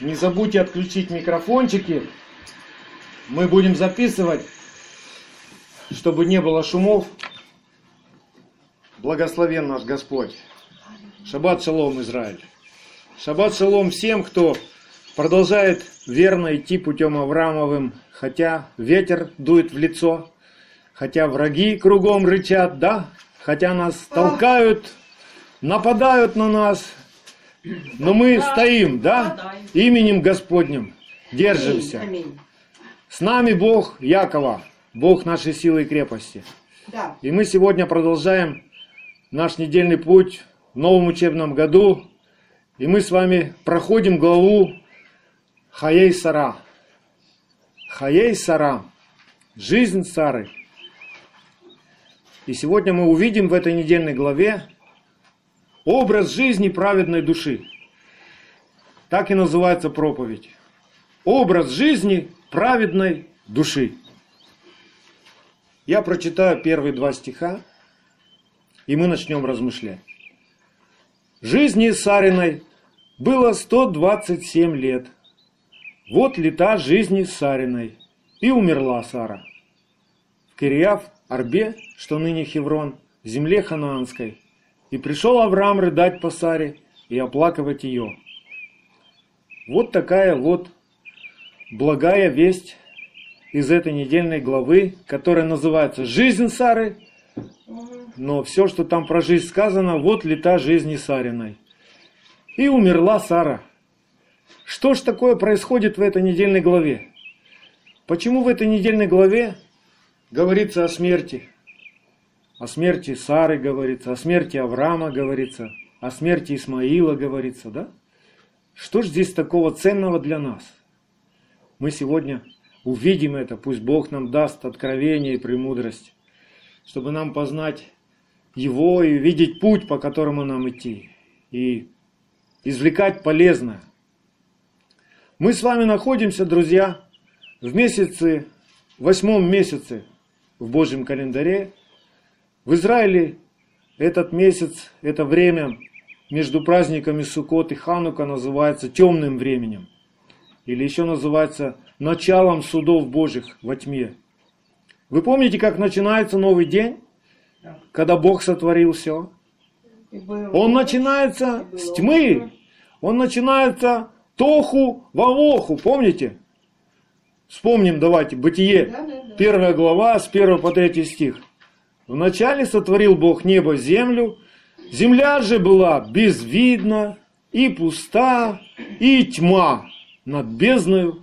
Не забудьте отключить микрофончики. Мы будем записывать, чтобы не было шумов. Благословен наш Господь. Шаббат шалом, Израиль. Шаббат шалом всем, кто продолжает верно идти путем Авраамовым, хотя ветер дует в лицо, хотя враги кругом рычат, да, хотя нас толкают, нападают на нас, но мы стоим, да, именем Господним, держимся. С нами Бог Якова, Бог нашей силы и крепости. И мы сегодня продолжаем наш недельный путь в новом учебном году. И мы с вами проходим главу Хаей Сара. Хаей Сара. Жизнь Сары. И сегодня мы увидим в этой недельной главе образ жизни праведной души. Так и называется проповедь. Образ жизни праведной души. Я прочитаю первые два стиха, и мы начнем размышлять. Жизни Сариной было 127 лет. Вот лета жизни Сариной. И умерла Сара. В Кириав, Арбе, что ныне Хеврон, земле ханаанской. И пришел Авраам рыдать по Саре и оплакивать ее. Вот такая вот благая весть из этой недельной главы, которая называется «Жизнь Сары», но все, что там про жизнь сказано, вот лета жизни Сариной. И умерла Сара. Что ж такое происходит в этой недельной главе? Почему в этой недельной главе говорится о смерти? О смерти Сары говорится, о смерти Авраама говорится, о смерти Исмаила говорится, да? Что ж здесь такого ценного для нас? Мы сегодня увидим это, пусть Бог нам даст откровение и премудрость, чтобы нам познать Его и видеть путь, по которому нам идти, и извлекать полезное. Мы с вами находимся, друзья, в месяце, восьмом месяце в Божьем календаре. В Израиле этот месяц, это время между праздниками Суккот и Ханука называется темным временем. Или еще называется началом судов Божьих во тьме. Вы помните, как начинается новый день, когда Бог сотворил все? Он начинается с тьмы. Он начинается тоху вавоху, помните? Вспомним, давайте, Бытие, первая глава, с 1 по 3 стих. Вначале сотворил Бог небо, землю, Земля же была безвидна и пуста, и тьма над бездною.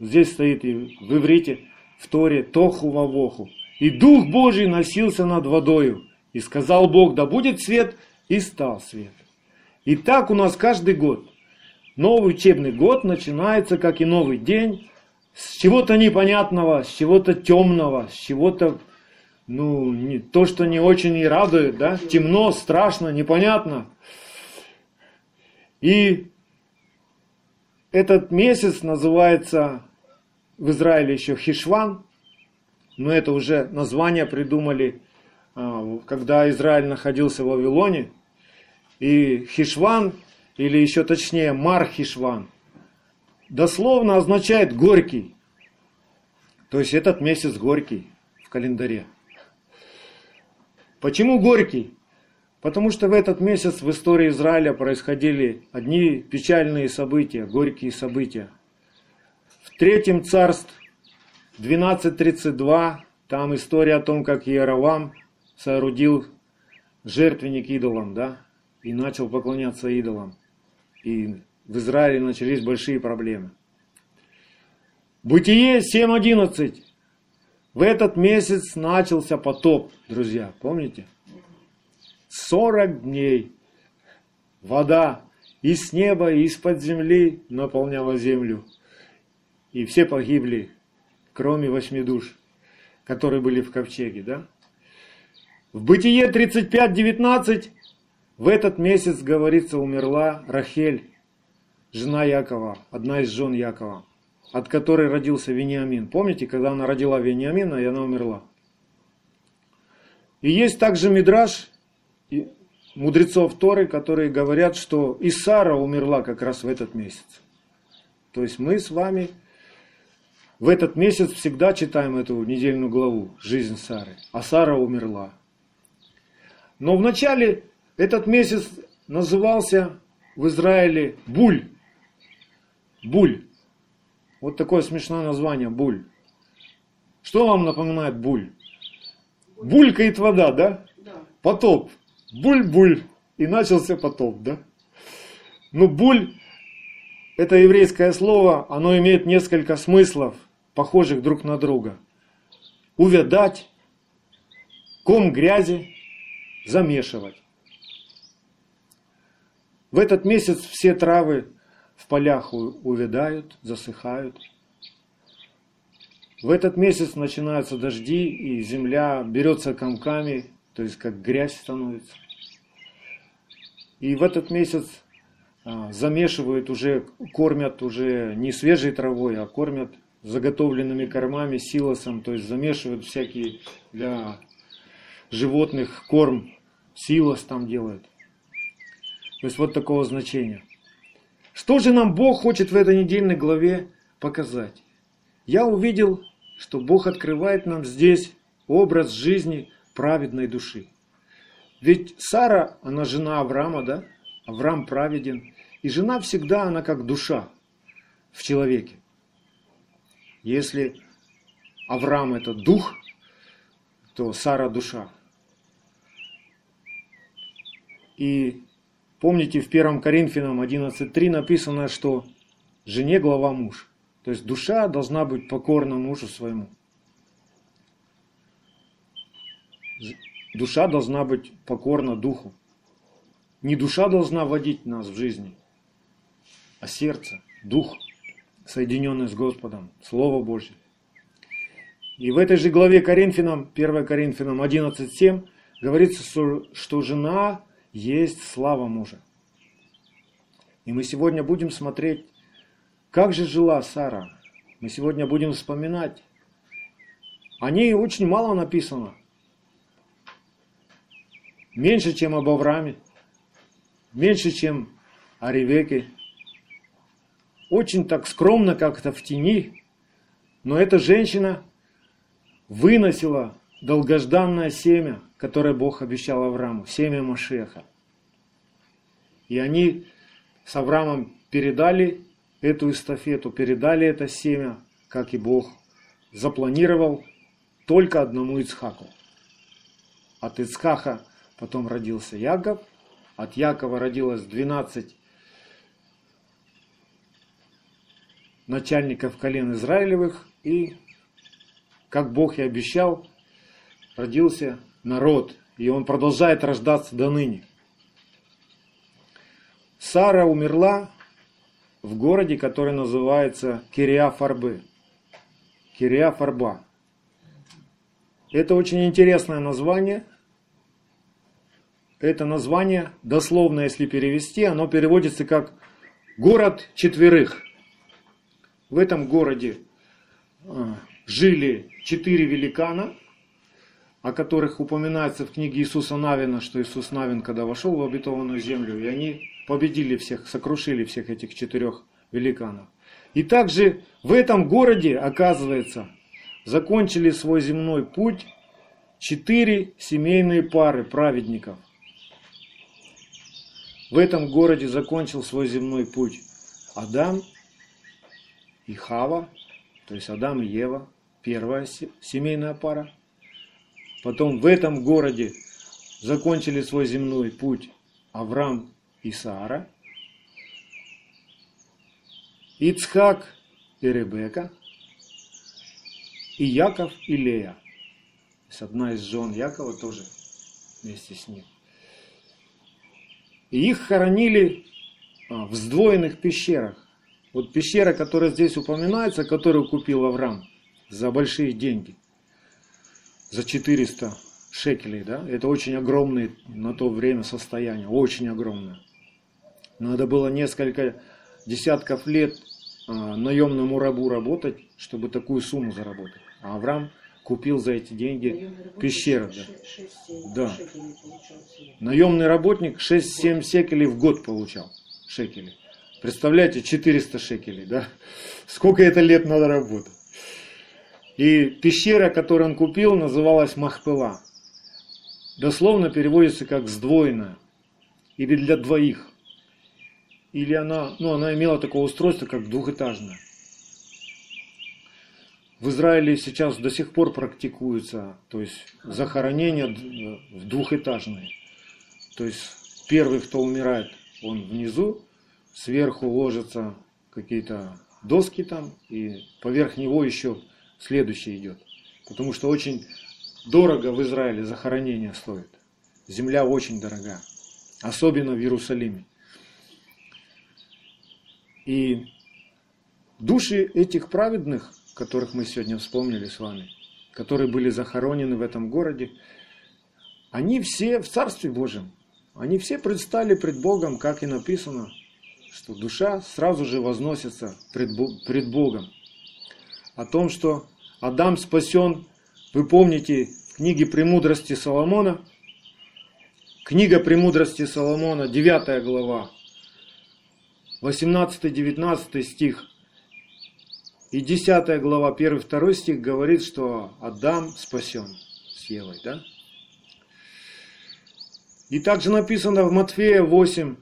Здесь стоит и в иврите, в Торе, тоху вавоху. И Дух Божий носился над водою. И сказал Бог, да будет свет, и стал свет. И так у нас каждый год. Новый учебный год начинается, как и новый день, с чего-то непонятного, с чего-то темного, с чего-то ну, не, то, что не очень и радует, да, темно, страшно, непонятно. И этот месяц называется в Израиле еще Хишван, но это уже название придумали, а, когда Израиль находился в Вавилоне. И Хишван, или еще точнее Мар Хишван, дословно означает горький. То есть этот месяц горький в календаре. Почему горький? Потому что в этот месяц в истории Израиля происходили одни печальные события, горькие события. В третьем царстве 12.32 там история о том, как Иеровам соорудил жертвенник идолам, да, и начал поклоняться идолам. И в Израиле начались большие проблемы. Бытие 7.11. В этот месяц начался потоп, друзья, помните? 40 дней вода и с неба, и из-под земли наполняла землю. И все погибли, кроме восьми душ, которые были в ковчеге, да? В Бытие 35.19 в этот месяц, говорится, умерла Рахель, жена Якова, одна из жен Якова от которой родился Вениамин. Помните, когда она родила Вениамина, и она умерла? И есть также Мидраш, мудрецов Торы, которые говорят, что и Сара умерла как раз в этот месяц. То есть мы с вами в этот месяц всегда читаем эту недельную главу «Жизнь Сары», а Сара умерла. Но вначале этот месяц назывался в Израиле Буль. Буль. Вот такое смешное название Буль. Что вам напоминает Буль? Булькает вода, да? Да. Потоп. Буль-буль. И начался потоп, да? Ну, буль, это еврейское слово, оно имеет несколько смыслов, похожих друг на друга. Увядать, ком грязи, замешивать. В этот месяц все травы в полях увядают, засыхают. В этот месяц начинаются дожди, и земля берется комками, то есть как грязь становится. И в этот месяц а, замешивают уже, кормят уже не свежей травой, а кормят заготовленными кормами, силосом, то есть замешивают всякие для животных корм, силос там делают. То есть вот такого значения. Что же нам Бог хочет в этой недельной главе показать? Я увидел что Бог открывает нам здесь образ жизни праведной души. Ведь Сара, она жена Авраама, да? Авраам праведен. И жена всегда, она как душа в человеке. Если Авраам это дух, то Сара душа. И помните, в 1 Коринфянам 11.3 написано, что жене глава муж – то есть душа должна быть покорна мужу своему. Душа должна быть покорна духу. Не душа должна водить нас в жизни, а сердце, дух, соединенный с Господом, Слово Божье. И в этой же главе Коринфянам, 1 Коринфянам 11.7, говорится, что жена есть слава мужа. И мы сегодня будем смотреть как же жила Сара? Мы сегодня будем вспоминать. О ней очень мало написано. Меньше, чем об Аврааме. Меньше, чем о Ревеке. Очень так скромно как-то в тени. Но эта женщина выносила долгожданное семя, которое Бог обещал Аврааму, семя Машеха. И они с Авраамом передали эту эстафету, передали это семя, как и Бог запланировал только одному Ицхаку. От Ицхака потом родился Яков, от Якова родилось 12 начальников колен Израилевых, и, как Бог и обещал, родился народ, и он продолжает рождаться до ныне. Сара умерла в городе, который называется Кириафарбы. Кириафарба. Это очень интересное название. Это название, дословно если перевести, оно переводится как «город четверых». В этом городе а, жили четыре великана, о которых упоминается в книге Иисуса Навина, что Иисус Навин, когда вошел в обетованную землю, и они победили всех, сокрушили всех этих четырех великанов. И также в этом городе, оказывается, закончили свой земной путь четыре семейные пары праведников. В этом городе закончил свой земной путь Адам и Хава, то есть Адам и Ева, первая семейная пара. Потом в этом городе закончили свой земной путь Авраам и Сара, Ицхак и Ребека, и Яков и Лея. То есть одна из жен Якова тоже вместе с ним. И их хоронили а, в сдвоенных пещерах. Вот пещера, которая здесь упоминается, которую купил Авраам за большие деньги, за 400 шекелей, да, это очень огромное на то время состояние, очень огромное. Надо было несколько десятков лет а, наемному рабу работать, чтобы такую сумму заработать. А Авраам купил за эти деньги пещеру. Да. да. Наемный работник 6-7 секелей в год получал. Шекелей. Представляете, 400 шекелей, да? Сколько это лет надо работать? И пещера, которую он купил, называлась Махпела. Дословно переводится как «сдвоенная» или «для двоих». Или она, ну, она имела такое устройство, как двухэтажная. В Израиле сейчас до сих пор практикуется, то есть захоронение в двухэтажные. То есть первый, кто умирает, он внизу, сверху ложатся какие-то доски там, и поверх него еще следующий идет. Потому что очень дорого в Израиле захоронение стоит. Земля очень дорога. Особенно в Иерусалиме. И души этих праведных, которых мы сегодня вспомнили с вами, которые были захоронены в этом городе, они все в Царстве Божьем. Они все предстали пред Богом, как и написано, что душа сразу же возносится пред Богом. О том, что Адам спасен, вы помните в книге «Премудрости Соломона», книга «Премудрости Соломона», 9 глава, 18-19 стих. И 10 глава, 1-2 стих говорит, что Адам спасен с Евой, да? И также написано в Матфея 8,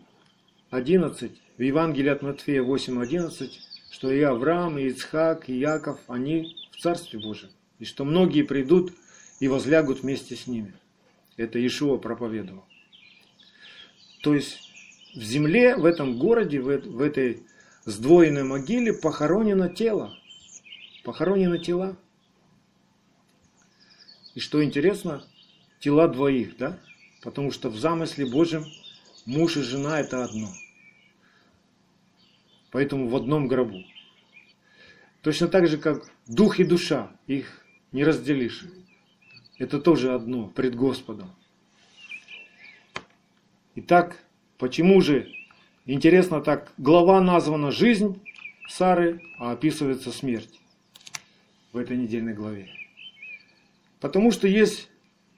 11, в Евангелии от Матфея 8, 11, что и Авраам, и Ицхак, и Яков, они Царстве Божьем, и что многие придут и возлягут вместе с ними. Это Ишуа проповедовал. То есть в земле, в этом городе, в, в этой сдвоенной могиле похоронено тело. Похоронены тела. И что интересно, тела двоих, да? Потому что в замысле Божьем муж и жена это одно. Поэтому в одном гробу. Точно так же, как дух и душа, их не разделишь. Это тоже одно пред Господом. Итак, почему же, интересно так, глава названа «Жизнь Сары», а описывается смерть в этой недельной главе. Потому что есть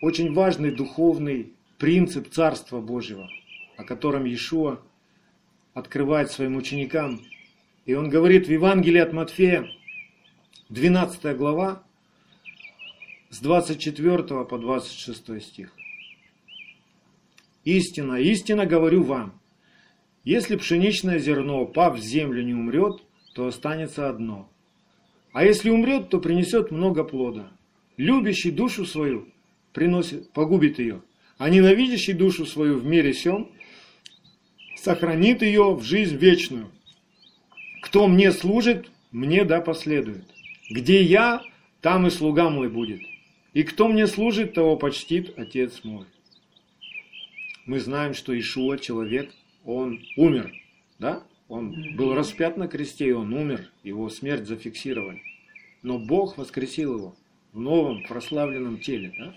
очень важный духовный принцип Царства Божьего, о котором Иешуа открывает своим ученикам и он говорит в Евангелии от Матфея, 12 глава, с 24 по 26 стих. Истина, истина говорю вам, если пшеничное зерно, пав в землю, не умрет, то останется одно. А если умрет, то принесет много плода. Любящий душу свою приносит, погубит ее, а ненавидящий душу свою в мире сем сохранит ее в жизнь вечную. Кто мне служит, мне да последует. Где я, там и слуга мой будет. И кто мне служит, того почтит Отец мой. Мы знаем, что Ишуа, человек, он умер, да? Он был распят на кресте, и он умер, его смерть зафиксировали. Но Бог воскресил его в новом прославленном теле, да?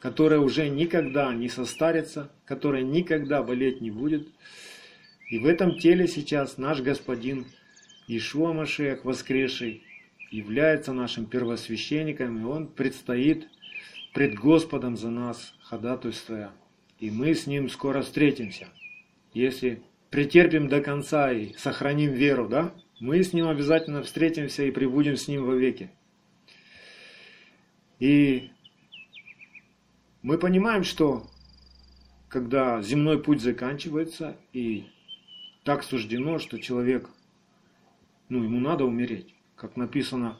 Которое уже никогда не состарится, которое никогда болеть не будет, и в этом теле сейчас наш Господин Ишуа Машех, воскресший, является нашим первосвященником, и Он предстоит пред Господом за нас, ходатайствуя. И мы с Ним скоро встретимся. Если претерпим до конца и сохраним веру, да, мы с Ним обязательно встретимся и прибудем с Ним вовеки. И мы понимаем, что когда земной путь заканчивается и так суждено, что человек, ну, ему надо умереть, как написано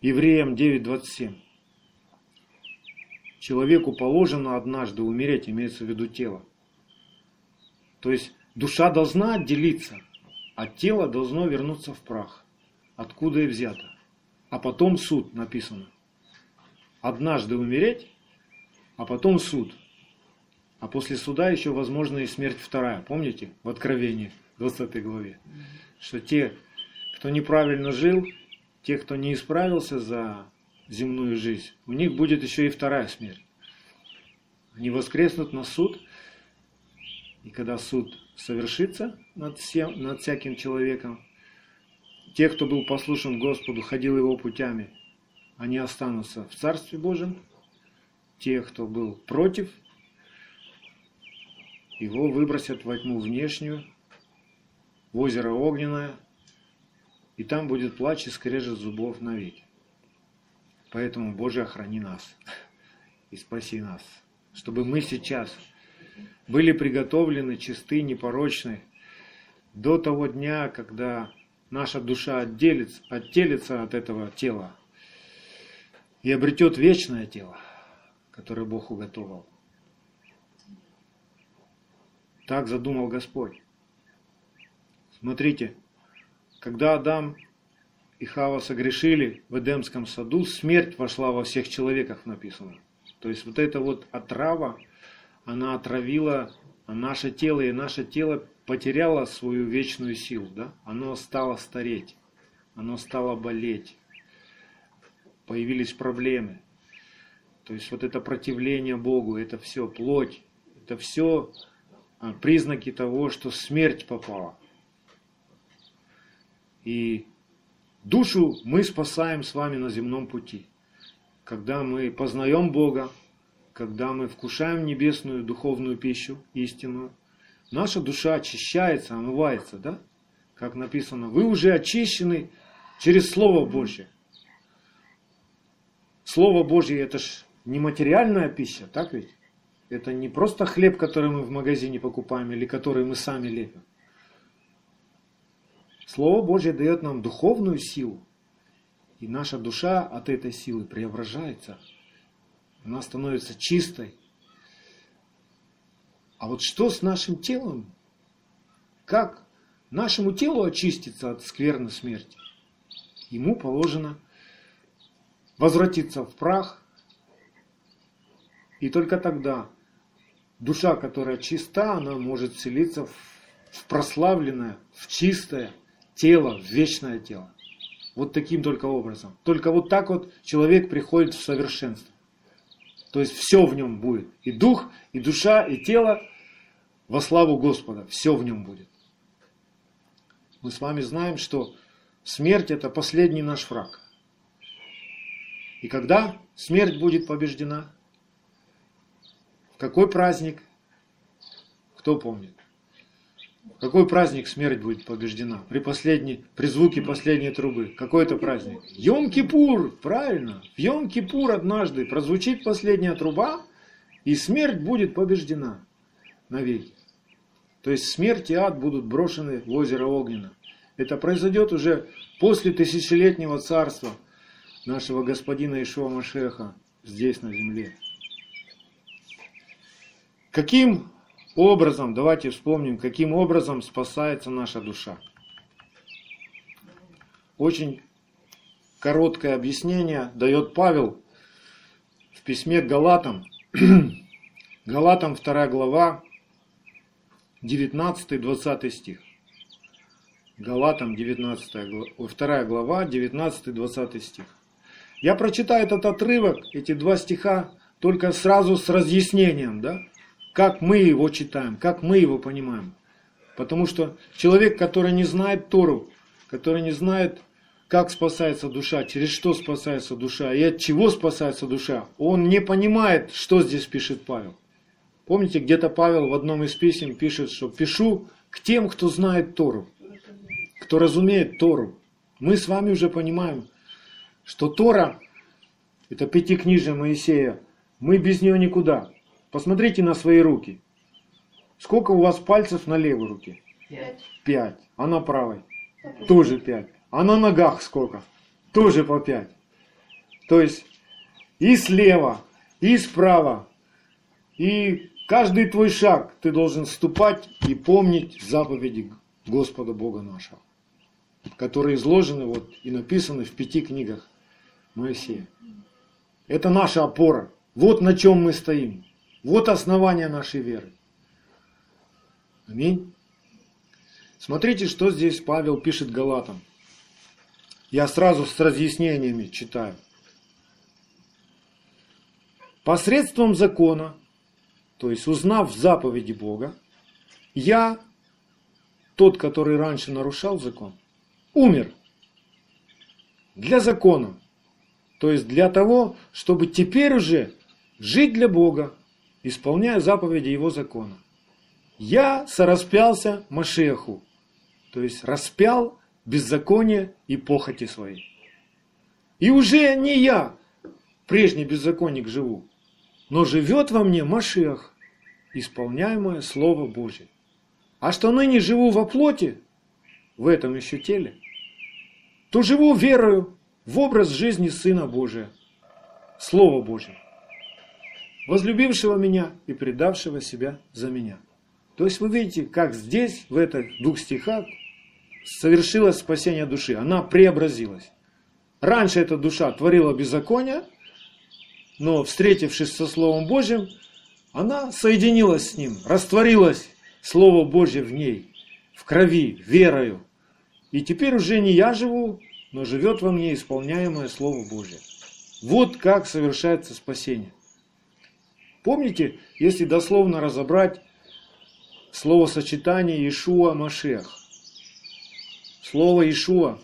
Евреям 9.27. Человеку положено однажды умереть, имеется в виду тело. То есть душа должна отделиться, а тело должно вернуться в прах, откуда и взято. А потом суд написано. Однажды умереть, а потом суд – а после суда еще возможна и смерть вторая. Помните в Откровении, 20 главе? Что те, кто неправильно жил, те, кто не исправился за земную жизнь, у них будет еще и вторая смерть. Они воскреснут на суд, и когда суд совершится над, всем, над всяким человеком, те, кто был послушен Господу, ходил его путями, они останутся в Царстве Божьем. Те, кто был против его выбросят во тьму внешнюю, в озеро Огненное, и там будет плач и скрежет зубов навеки. Поэтому, Боже, охрани нас и спаси нас, чтобы мы сейчас были приготовлены, чисты, непорочны, до того дня, когда наша душа отделится, отделится от этого тела и обретет вечное тело, которое Бог уготовал. Так задумал Господь. Смотрите, когда Адам и Хава согрешили в Эдемском саду, смерть вошла во всех человеках, написано. То есть вот эта вот отрава, она отравила наше тело, и наше тело потеряло свою вечную силу. Да? Оно стало стареть, оно стало болеть, появились проблемы. То есть вот это противление Богу, это все плоть, это все а, признаки того, что смерть попала. И душу мы спасаем с вами на земном пути. Когда мы познаем Бога, когда мы вкушаем небесную духовную пищу, истинную, наша душа очищается, омывается, да? Как написано, вы уже очищены через Слово Божье. Слово Божье это ж не материальная пища, так ведь? Это не просто хлеб, который мы в магазине покупаем или который мы сами лепим. Слово Божье дает нам духовную силу, и наша душа от этой силы преображается. Она становится чистой. А вот что с нашим телом? Как нашему телу очиститься от скверной смерти? Ему положено возвратиться в прах, и только тогда душа, которая чиста, она может целиться в прославленное, в чистое, тело, в вечное тело. Вот таким только образом. Только вот так вот человек приходит в совершенство. То есть все в нем будет. И дух, и душа, и тело во славу Господа. Все в нем будет. Мы с вами знаем, что смерть это последний наш враг. И когда смерть будет побеждена? Какой праздник? Кто помнит? Какой праздник смерть будет побеждена? При, последней, при звуке последней трубы. Какой это праздник? Йом-Кипур! Правильно. В Йом-Кипур однажды прозвучит последняя труба, и смерть будет побеждена навеки. То есть смерть и ад будут брошены в озеро Огненно. Это произойдет уже после тысячелетнего царства нашего господина Ишуа Машеха здесь на земле. Каким образом, давайте вспомним, каким образом спасается наша душа. Очень короткое объяснение дает Павел в письме к Галатам. Галатам 2 глава, 19-20 стих. Галатам 19, 2 глава, 19-20 стих. Я прочитаю этот отрывок, эти два стиха, только сразу с разъяснением, да? Как мы его читаем, как мы его понимаем. Потому что человек, который не знает Тору, который не знает, как спасается душа, через что спасается душа и от чего спасается душа, он не понимает, что здесь пишет Павел. Помните, где-то Павел в одном из писем пишет, что пишу к тем, кто знает Тору, кто разумеет Тору. Мы с вами уже понимаем, что Тора, это пятикнижие Моисея, мы без нее никуда. Посмотрите на свои руки. Сколько у вас пальцев на левой руке? Пять. Пять. А на правой? Тоже пять. А на ногах сколько? Тоже по пять. То есть и слева, и справа, и каждый твой шаг ты должен ступать и помнить заповеди Господа Бога нашего, которые изложены вот и написаны в пяти книгах Моисея. Это наша опора. Вот на чем мы стоим. Вот основание нашей веры. Аминь. Смотрите, что здесь Павел пишет Галатам. Я сразу с разъяснениями читаю. Посредством закона, то есть узнав заповеди Бога, я, тот, который раньше нарушал закон, умер для закона. То есть для того, чтобы теперь уже жить для Бога, исполняя заповеди Его закона. Я сораспялся Машеху, То есть распял беззаконие и похоти свои. И уже не я, прежний беззаконник, живу, но живет во мне Машиах, исполняемое Слово Божье. А что ныне живу во плоти, в этом еще теле, то живу верою в образ жизни Сына Божия, Слово Божье, возлюбившего меня и предавшего себя за меня. То есть вы видите, как здесь, в этих двух стихах, совершилось спасение души. Она преобразилась. Раньше эта душа творила беззаконие, но встретившись со Словом Божьим, она соединилась с Ним, растворилась Слово Божье в ней, в крови, верою. И теперь уже не я живу, но живет во мне исполняемое Слово Божье. Вот как совершается спасение. Помните, если дословно разобрать словосочетание Иешуа Машех. Слово Иешуа,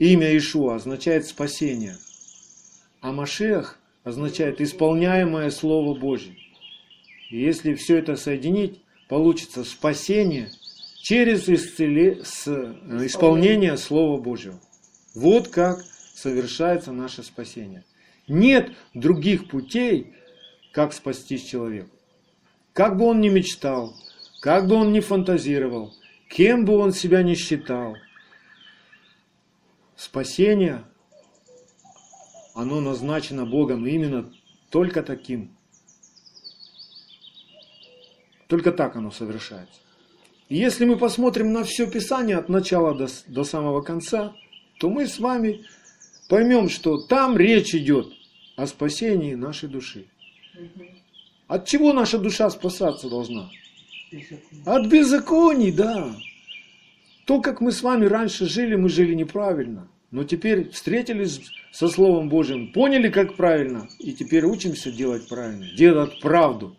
имя Иешуа означает спасение, а Машех означает исполняемое Слово Божье. И если все это соединить, получится спасение через исцеле... с... Э, исполнение Слова Божьего. Вот как совершается наше спасение. Нет других путей, как спастись человеку. Как бы он ни мечтал, как бы он ни фантазировал, кем бы он себя ни считал, спасение, оно назначено Богом именно только таким. Только так оно совершается. И если мы посмотрим на все Писание от начала до, до самого конца, то мы с вами поймем, что там речь идет о спасении нашей души. От чего наша душа спасаться должна? От беззаконий, да. То, как мы с вами раньше жили, мы жили неправильно. Но теперь встретились со Словом Божьим, поняли, как правильно, и теперь учимся делать правильно, делать правду.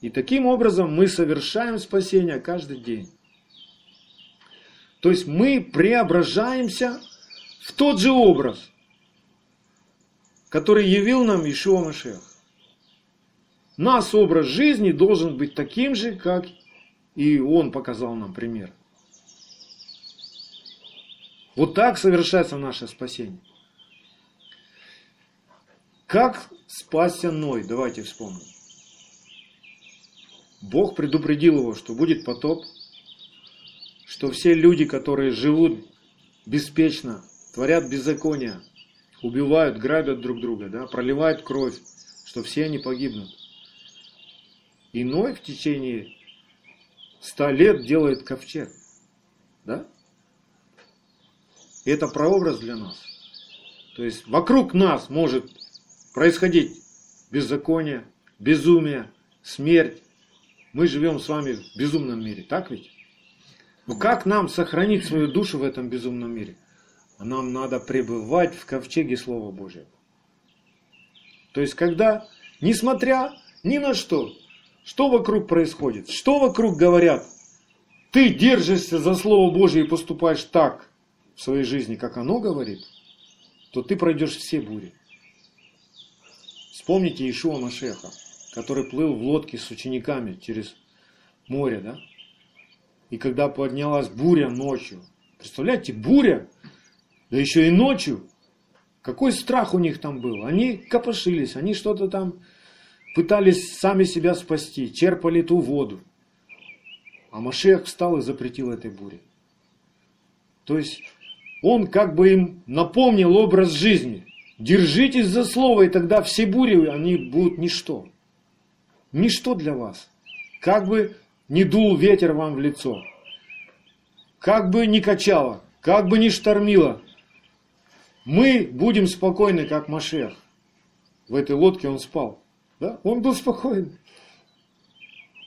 И таким образом мы совершаем спасение каждый день. То есть мы преображаемся в тот же образ, который явил нам Ишуа Машех. Наш образ жизни должен быть таким же, как и он показал нам пример. Вот так совершается наше спасение. Как спасся Ной? Давайте вспомним. Бог предупредил его, что будет потоп, что все люди, которые живут беспечно, творят беззакония, убивают, грабят друг друга, да, проливают кровь, что все они погибнут. Иной в течение ста лет делает ковчег. Да? И это прообраз для нас. То есть вокруг нас может происходить беззаконие, безумие, смерть. Мы живем с вами в безумном мире, так ведь? Но как нам сохранить свою душу в этом безумном мире? Нам надо пребывать в ковчеге Слова Божьего. То есть, когда, несмотря ни на что, что вокруг происходит? Что вокруг говорят? Ты держишься за Слово Божие и поступаешь так в своей жизни, как оно говорит, то ты пройдешь все бури. Вспомните Ишуа Машеха, который плыл в лодке с учениками через море, да? И когда поднялась буря ночью, представляете, буря, да еще и ночью, какой страх у них там был. Они копошились, они что-то там пытались сами себя спасти, черпали ту воду. А Машех встал и запретил этой буре. То есть он как бы им напомнил образ жизни. Держитесь за слово, и тогда все бури, они будут ничто. Ничто для вас. Как бы не дул ветер вам в лицо, как бы не качало, как бы не штормило, мы будем спокойны, как Машех. В этой лодке он спал. Да? Он был спокоен.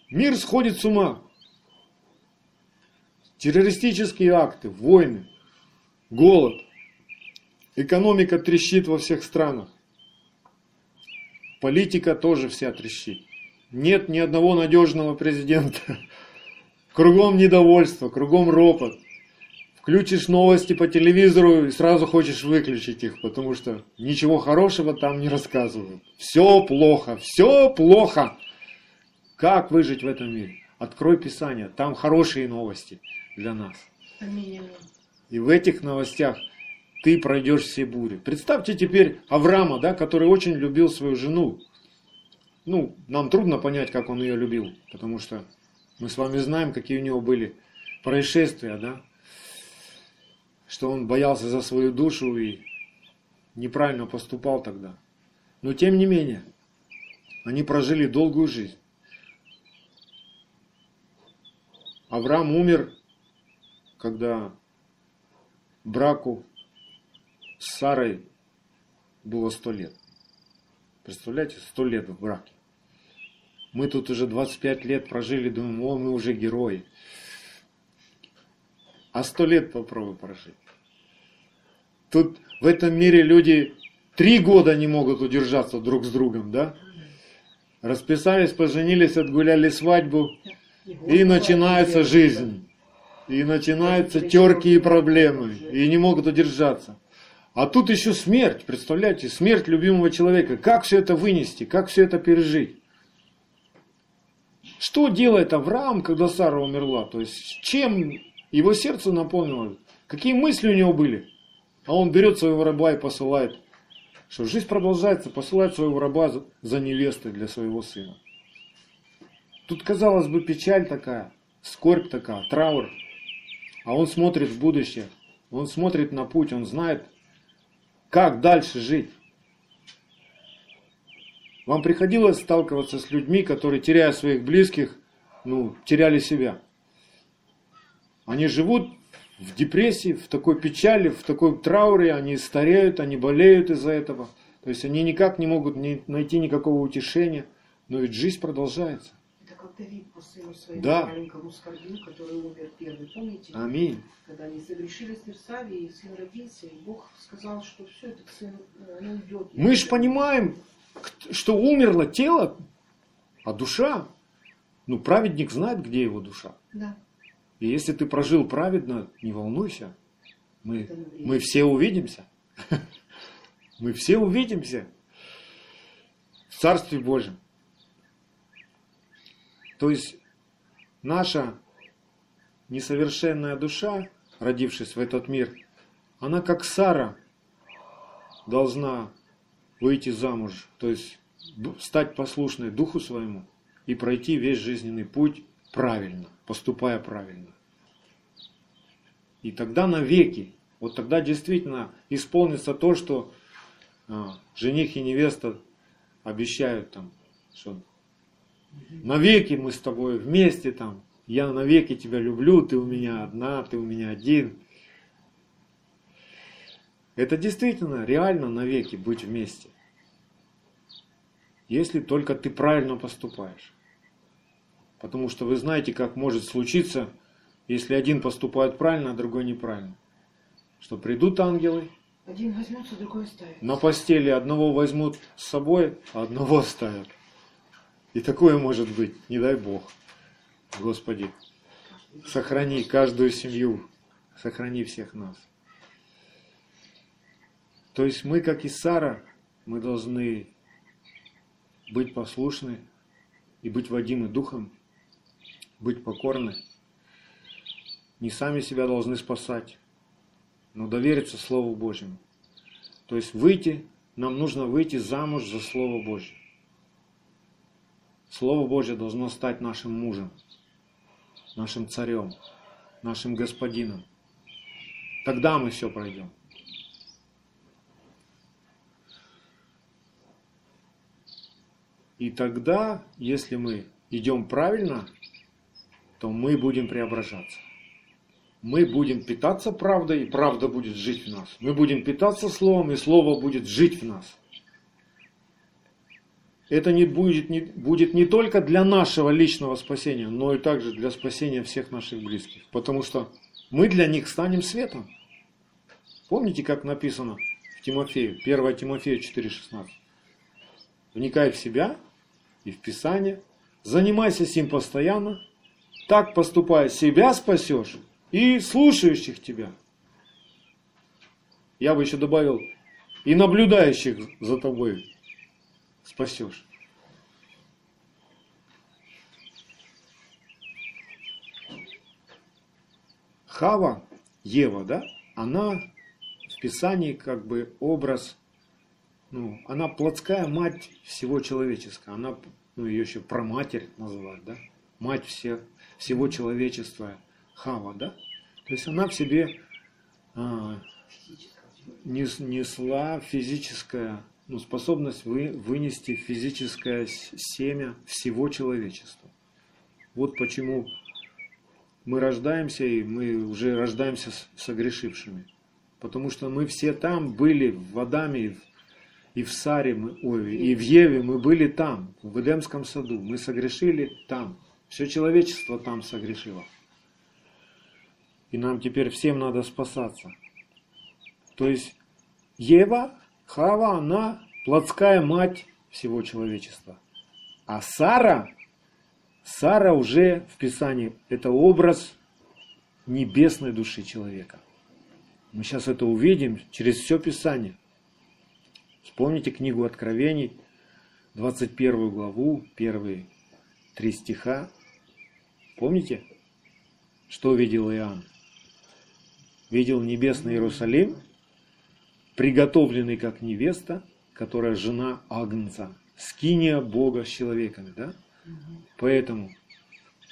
Мир сходит с ума. Террористические акты, войны, голод. Экономика трещит во всех странах. Политика тоже вся трещит. Нет ни одного надежного президента. Кругом недовольство, кругом ропот. Включишь новости по телевизору и сразу хочешь выключить их, потому что ничего хорошего там не рассказывают. Все плохо, все плохо. Как выжить в этом мире? Открой Писание, там хорошие новости для нас. Аминь. И в этих новостях ты пройдешь все бури. Представьте теперь Авраама, да, который очень любил свою жену. Ну, нам трудно понять, как он ее любил, потому что мы с вами знаем, какие у него были происшествия, да, что он боялся за свою душу и неправильно поступал тогда. Но тем не менее, они прожили долгую жизнь. Авраам умер, когда браку с Сарой было сто лет. Представляете, сто лет в браке. Мы тут уже 25 лет прожили, думаем, о, мы уже герои. А сто лет попробуй прожить. Тут в этом мире люди три года не могут удержаться друг с другом, да? Расписались, поженились, отгуляли свадьбу, и начинается жизнь. И начинаются терки и проблемы, и не могут удержаться. А тут еще смерть, представляете, смерть любимого человека. Как все это вынести, как все это пережить? Что делает Авраам, когда Сара умерла? То есть, чем его сердце наполнилось? Какие мысли у него были? А он берет своего раба и посылает, что жизнь продолжается, посылает своего раба за невестой для своего сына. Тут, казалось бы, печаль такая, скорбь такая, траур. А он смотрит в будущее, он смотрит на путь, он знает, как дальше жить. Вам приходилось сталкиваться с людьми, которые, теряя своих близких, ну, теряли себя. Они живут в депрессии, в такой печали, в такой трауре, они стареют, они болеют из-за этого. То есть они никак не могут найти никакого утешения, но ведь жизнь продолжается как Давид по сыну своему Да. маленькому скорбил, который умер первый. Помните? Аминь. Когда они согрешили с Версавией, и сын родился, и Бог сказал, что все, этот сын, э, он уйдет. Мы же понимаем, что умерло тело, а душа, ну, праведник знает, где его душа. Да. И если ты прожил праведно, не волнуйся, мы, мы все увидимся. Мы все увидимся в Царстве Божьем. То есть наша несовершенная душа, родившись в этот мир, она как Сара должна выйти замуж, то есть стать послушной духу своему и пройти весь жизненный путь правильно, поступая правильно. И тогда навеки, вот тогда действительно исполнится то, что а, жених и невеста обещают там, что навеки мы с тобой вместе там, я навеки тебя люблю, ты у меня одна, ты у меня один. Это действительно реально навеки быть вместе. Если только ты правильно поступаешь. Потому что вы знаете, как может случиться, если один поступает правильно, а другой неправильно. Что придут ангелы, Один возьмется, другой оставит. на постели одного возьмут с собой, а одного оставят. И такое может быть, не дай Бог. Господи, сохрани каждую семью, сохрани всех нас. То есть мы, как и Сара, мы должны быть послушны и быть водимы Духом, быть покорны. Не сами себя должны спасать, но довериться Слову Божьему. То есть выйти, нам нужно выйти замуж за Слово Божье. Слово Божье должно стать нашим мужем, нашим царем, нашим господином. Тогда мы все пройдем. И тогда, если мы идем правильно, то мы будем преображаться. Мы будем питаться правдой, и правда будет жить в нас. Мы будем питаться Словом, и Слово будет жить в нас. Это не будет, не, будет не только для нашего личного спасения, но и также для спасения всех наших близких. Потому что мы для них станем светом. Помните, как написано в Тимофею, 1 Тимофею 4,16? Вникай в себя и в Писание, занимайся сим постоянно, так поступая себя спасешь и слушающих тебя. Я бы еще добавил, и наблюдающих за тобой спасешь. Хава Ева, да, она в Писании как бы образ, ну, она плотская мать всего человеческого. Она, ну, ее еще проматерь называют, да, мать всех, всего человечества, Хава, да. То есть она в себе а, несла физическое, ну, способность вы, вынести физическое семя всего человечества. Вот почему мы рождаемся, и мы уже рождаемся согрешившими. Потому что мы все там были, в Адаме, и в Саре, мы, ой, и в Еве мы были там, в Эдемском саду. Мы согрешили там. Все человечество там согрешило. И нам теперь всем надо спасаться. То есть Ева, Хава, она плотская мать всего человечества. А Сара, Сара уже в Писании, это образ небесной души человека. Мы сейчас это увидим через все Писание. Вспомните книгу Откровений, 21 главу, первые три стиха. Помните, что видел Иоанн? Видел небесный Иерусалим, приготовленный как невеста, которая жена Агнца, скиния Бога с человеками. Да? Поэтому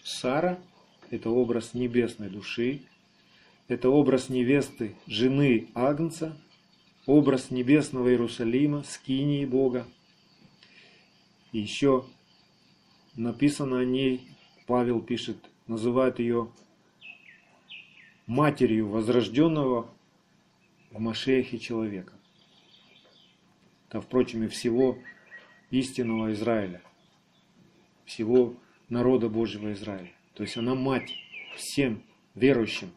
Сара – это образ небесной души, это образ невесты, жены Агнца, образ небесного Иерусалима, скинии Бога. И еще написано о ней, Павел пишет, называет ее матерью возрожденного в Машехе человека. Это, впрочем, и всего истинного Израиля, всего народа Божьего Израиля. То есть она мать всем верующим,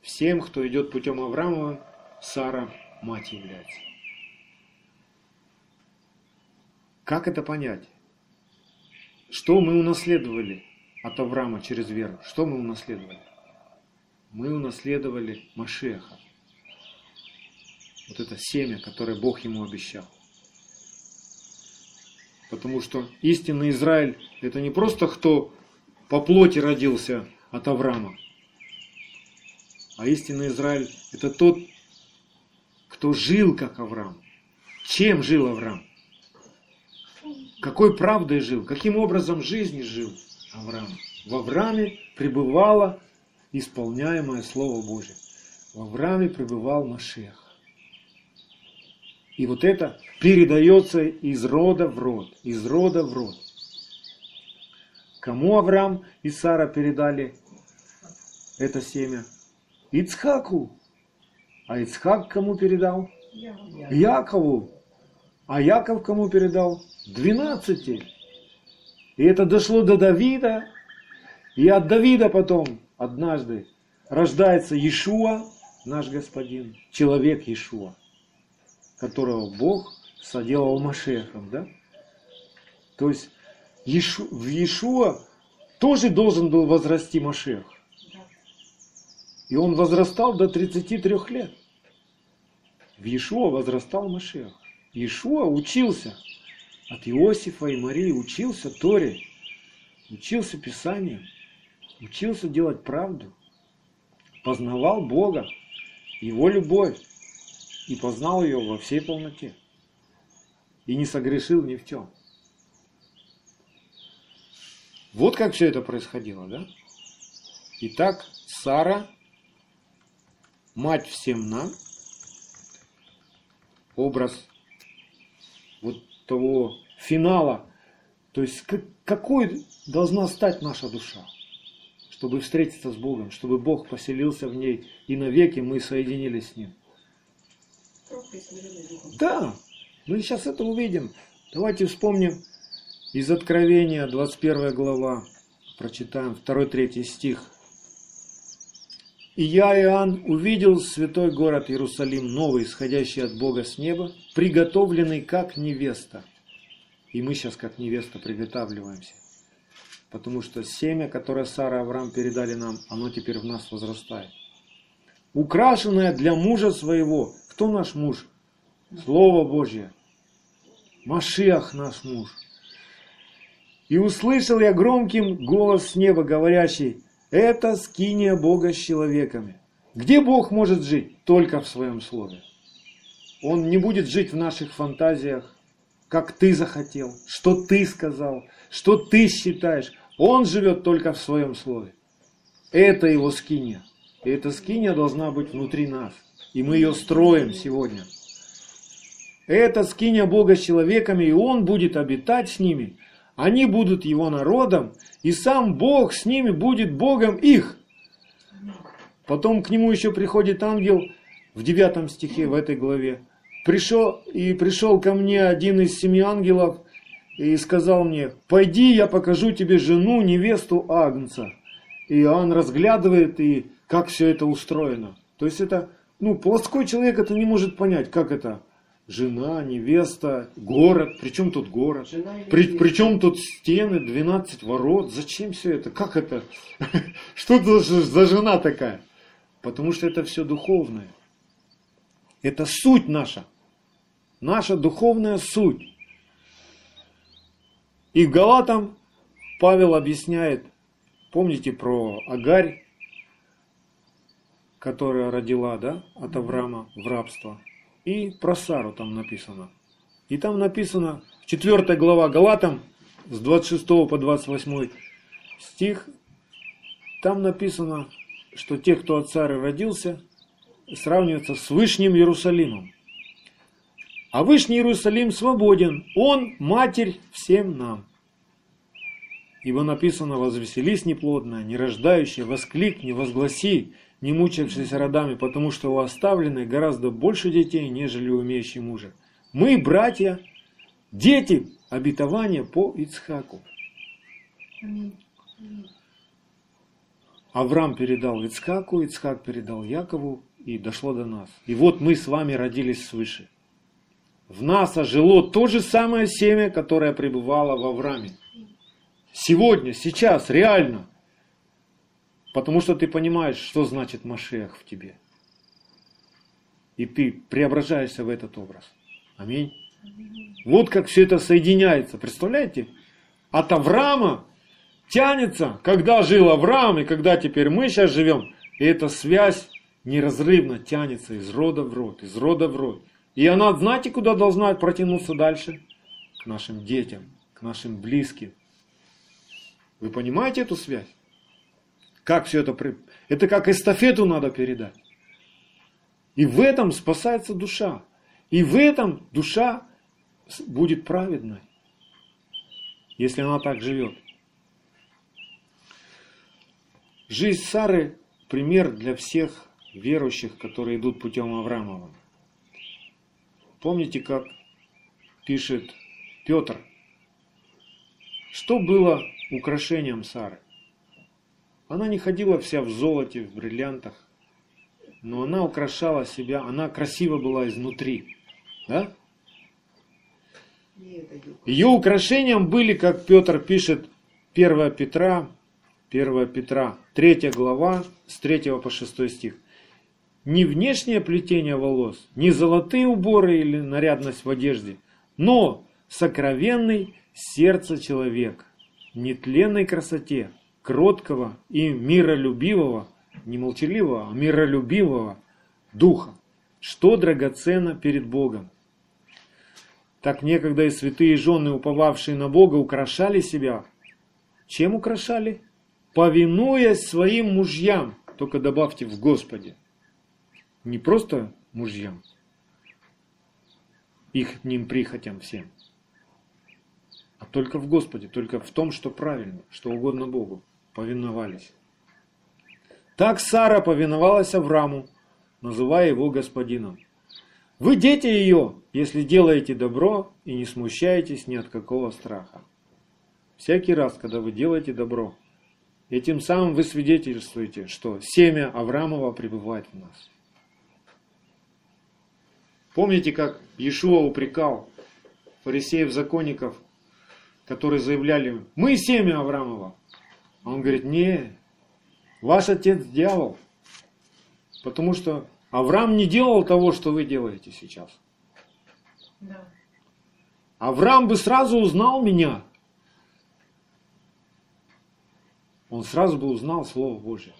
всем, кто идет путем Авраама, Сара мать является. Как это понять? Что мы унаследовали от Авраама через веру? Что мы унаследовали? Мы унаследовали Машеха. Вот это семя, которое Бог ему обещал. Потому что истинный Израиль – это не просто кто по плоти родился от Авраама, а истинный Израиль – это тот, кто жил как Авраам. Чем жил Авраам? Какой правдой жил? Каким образом жизни жил Авраам? В Аврааме пребывало исполняемое Слово Божие. В Аврааме пребывал Машех. И вот это передается из рода в род, из рода в род. Кому Авраам и Сара передали это семя? Ицхаку. А Ицхак кому передал? Якову. А Яков кому передал? Двенадцати. И это дошло до Давида. И от Давида потом однажды рождается Иешуа, наш господин, человек Иешуа которого Бог соделал Машехом, да? То есть в Иешуа тоже должен был возрасти Машех. И он возрастал до 33 лет. В Иешуа возрастал Машех. Иешуа учился от Иосифа и Марии, учился Торе, учился Писанию, учился делать правду, познавал Бога, Его любовь и познал ее во всей полноте. И не согрешил ни в чем. Вот как все это происходило, да? Итак, Сара, мать всем нам, образ того финала, то есть какой должна стать наша душа, чтобы встретиться с Богом, чтобы Бог поселился в ней и навеки мы соединились с Ним. Да, мы сейчас это увидим. Давайте вспомним из Откровения, 21 глава, прочитаем 2-3 стих. «И я, Иоанн, увидел святой город Иерусалим, новый, исходящий от Бога с неба, приготовленный как невеста». И мы сейчас как невеста приготавливаемся. Потому что семя, которое Сара и Авраам передали нам, оно теперь в нас возрастает. Украшенное для мужа своего, кто наш муж? Слово Божье. Машиах наш муж. И услышал я громким голос с неба, говорящий, это скиния Бога с человеками. Где Бог может жить? Только в своем Слове. Он не будет жить в наших фантазиях, как ты захотел, что ты сказал, что ты считаешь. Он живет только в своем Слове. Это его скиния. И эта скиния должна быть внутри нас. И мы ее строим сегодня. Это скиния Бога с человеками, и Он будет обитать с ними. Они будут Его народом, и сам Бог с ними будет Богом их. Потом к нему еще приходит ангел в девятом стихе в этой главе. Пришел, и пришел ко мне один из семи ангелов и сказал мне, пойди, я покажу тебе жену, невесту Агнца. И он разглядывает, и как все это устроено. То есть это, ну, плоской человек это не может понять, как это жена, невеста, город. Причем тут город? При, причем тут стены, 12 ворот? Зачем все это? Как это? Что это за жена такая? Потому что это все духовное. Это суть наша. Наша духовная суть. И в Галатам Павел объясняет, помните про Агарь, которая родила да, от Авраама в рабство. И про Сару там написано. И там написано, 4 глава Галатам, с 26 по 28 стих, там написано, что те, кто от Сары родился, сравниваются с Вышним Иерусалимом. А Вышний Иерусалим свободен, он матерь всем нам. Ибо написано, возвеселись неплодная, не рождающая, воскликни, возгласи, не мучившись родами, потому что у оставленной гораздо больше детей, нежели у имеющей мужа. Мы, братья, дети обетования по Ицхаку. Авраам передал Ицхаку, Ицхак передал Якову, и дошло до нас. И вот мы с вами родились свыше. В нас ожило то же самое семя, которое пребывало в Аврааме. Сегодня, сейчас, реально – Потому что ты понимаешь, что значит Машех в тебе. И ты преображаешься в этот образ. Аминь. Вот как все это соединяется. Представляете? От Авраама тянется, когда жил Авраам и когда теперь мы сейчас живем. И эта связь неразрывно тянется из рода в род, из рода в род. И она, знаете, куда должна протянуться дальше? К нашим детям, к нашим близким. Вы понимаете эту связь? Как все это... Это как эстафету надо передать. И в этом спасается душа. И в этом душа будет праведной, если она так живет. Жизнь Сары – пример для всех верующих, которые идут путем Авраамова. Помните, как пишет Петр, что было украшением Сары? Она не ходила вся в золоте, в бриллиантах, но она украшала себя, она красива была изнутри. Да? Ее украшением были, как Петр пишет, 1 Петра, 1 Петра, 3 глава, с 3 по 6 стих. Не внешнее плетение волос, не золотые уборы или нарядность в одежде, но сокровенный сердце человек, нетленной красоте, кроткого и миролюбивого, не молчаливого, а миролюбивого духа, что драгоценно перед Богом. Так некогда и святые жены, уповавшие на Бога, украшали себя. Чем украшали? Повинуясь своим мужьям, только добавьте в Господе. Не просто мужьям, их ним прихотям всем, а только в Господе, только в том, что правильно, что угодно Богу повиновались. Так Сара повиновалась Аврааму, называя его господином. Вы дети ее, если делаете добро и не смущаетесь ни от какого страха. Всякий раз, когда вы делаете добро, этим самым вы свидетельствуете, что семя Авраамова пребывает в нас. Помните, как Иешуа упрекал фарисеев-законников, которые заявляли, мы семя Авраамова. Он говорит, не, ваш отец дьявол. Потому что Авраам не делал того, что вы делаете сейчас. Да. Авраам бы сразу узнал меня. Он сразу бы узнал Слово Божье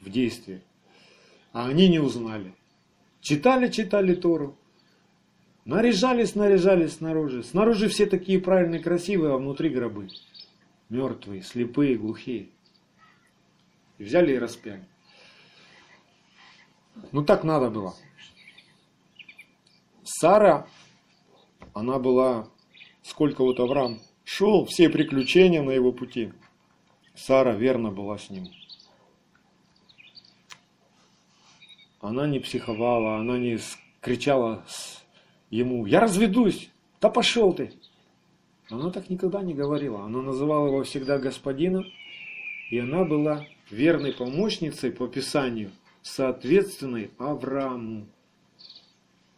в действии. а они не узнали. Читали, читали Тору, наряжались, наряжались снаружи. Снаружи все такие правильные, красивые, а внутри гробы. Мертвые, слепые, глухие. И взяли и распяли. Ну так надо было. Сара, она была, сколько вот Авраам шел, все приключения на его пути. Сара верно была с ним. Она не психовала, она не кричала ему, я разведусь, да пошел ты. Она так никогда не говорила. Она называла его всегда господином, и она была верной помощницей по Писанию, соответственной Аврааму.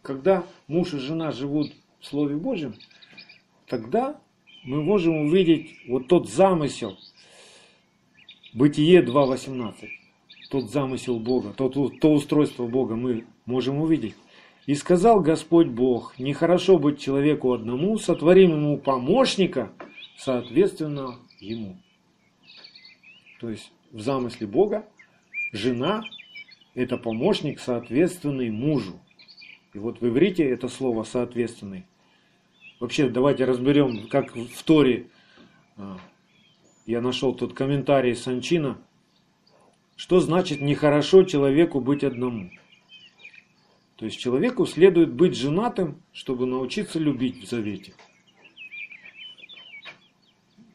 Когда муж и жена живут в Слове Божьем, тогда мы можем увидеть вот тот замысел, Бытие 2.18, тот замысел Бога, то, то устройство Бога мы можем увидеть. И сказал Господь Бог, нехорошо быть человеку одному, сотворим ему помощника, соответственно ему. То есть в замысле Бога жена – это помощник, соответственный мужу. И вот в иврите это слово «соответственный». Вообще, давайте разберем, как в Торе а, я нашел тут комментарий Санчина, что значит нехорошо человеку быть одному. То есть человеку следует быть женатым, чтобы научиться любить в завете.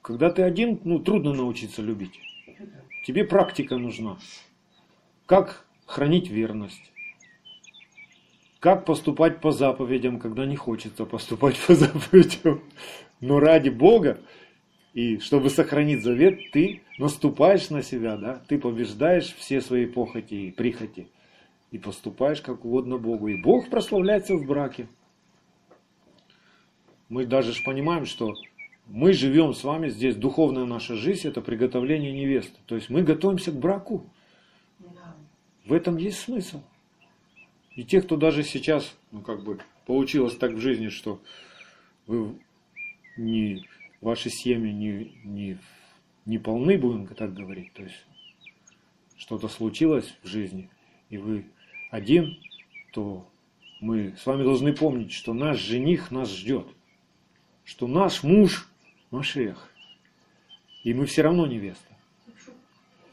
Когда ты один, ну трудно научиться любить. Тебе практика нужна. Как хранить верность. Как поступать по заповедям, когда не хочется поступать по заповедям. Но ради Бога, и чтобы сохранить завет, ты наступаешь на себя, да? ты побеждаешь все свои похоти и прихоти и поступаешь как угодно Богу. И Бог прославляется в браке. Мы даже понимаем, что мы живем с вами здесь, духовная наша жизнь, это приготовление невесты. То есть мы готовимся к браку. В этом есть смысл. И те, кто даже сейчас, ну как бы, получилось так в жизни, что вы не, ваши семьи не, не, не полны, будем так говорить, то есть что-то случилось в жизни, и вы один, то мы с вами должны помнить, что наш жених нас ждет, что наш муж Машех, и мы все равно невеста.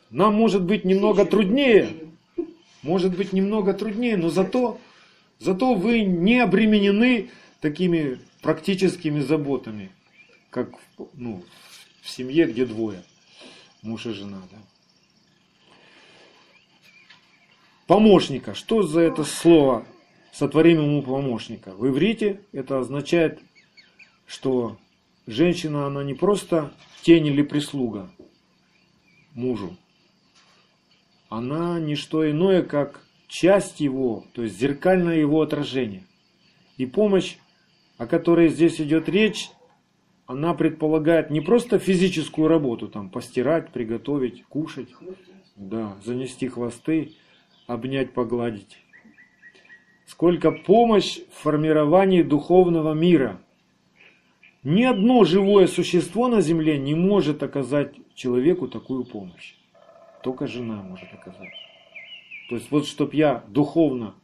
Нам может быть немного труднее, может быть немного труднее, но зато, зато вы не обременены такими практическими заботами, как ну, в семье, где двое, муж и жена. Да? Помощника. Что за это слово сотворим ему помощника? В иврите это означает, что женщина, она не просто тень или прислуга мужу. Она не что иное, как часть его, то есть зеркальное его отражение. И помощь, о которой здесь идет речь, она предполагает не просто физическую работу, там постирать, приготовить, кушать, да, занести хвосты, обнять, погладить. Сколько помощь в формировании духовного мира. Ни одно живое существо на земле не может оказать человеку такую помощь. Только жена может оказать. То есть вот, чтобы я духовно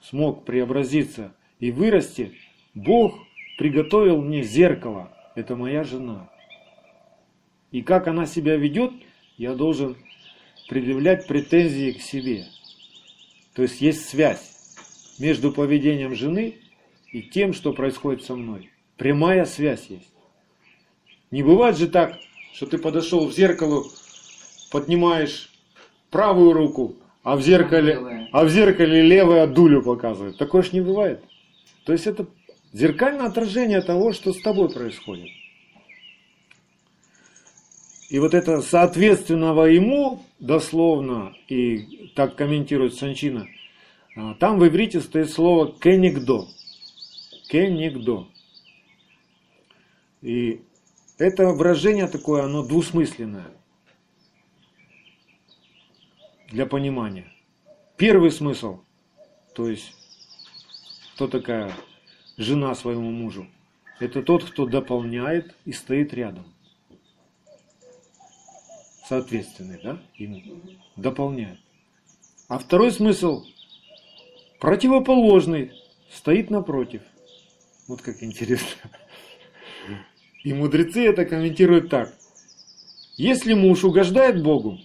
смог преобразиться и вырасти, Бог приготовил мне зеркало. Это моя жена. И как она себя ведет, я должен предъявлять претензии к себе. То есть есть связь между поведением жены и тем, что происходит со мной. Прямая связь есть. Не бывает же так, что ты подошел в зеркало, поднимаешь правую руку, а в зеркале, а в зеркале левая дулю показывает. Такое ж не бывает. То есть это зеркальное отражение того, что с тобой происходит. И вот это соответственного ему, дословно, и так комментирует Санчина, а, там в иврите стоит слово «кенигдо». «Кенигдо». И это выражение такое, оно двусмысленное для понимания. Первый смысл, то есть, кто такая жена своему мужу? Это тот, кто дополняет и стоит рядом соответственный, да, ему, дополняет. А второй смысл противоположный, стоит напротив. Вот как интересно. И мудрецы это комментируют так. Если муж угождает Богу,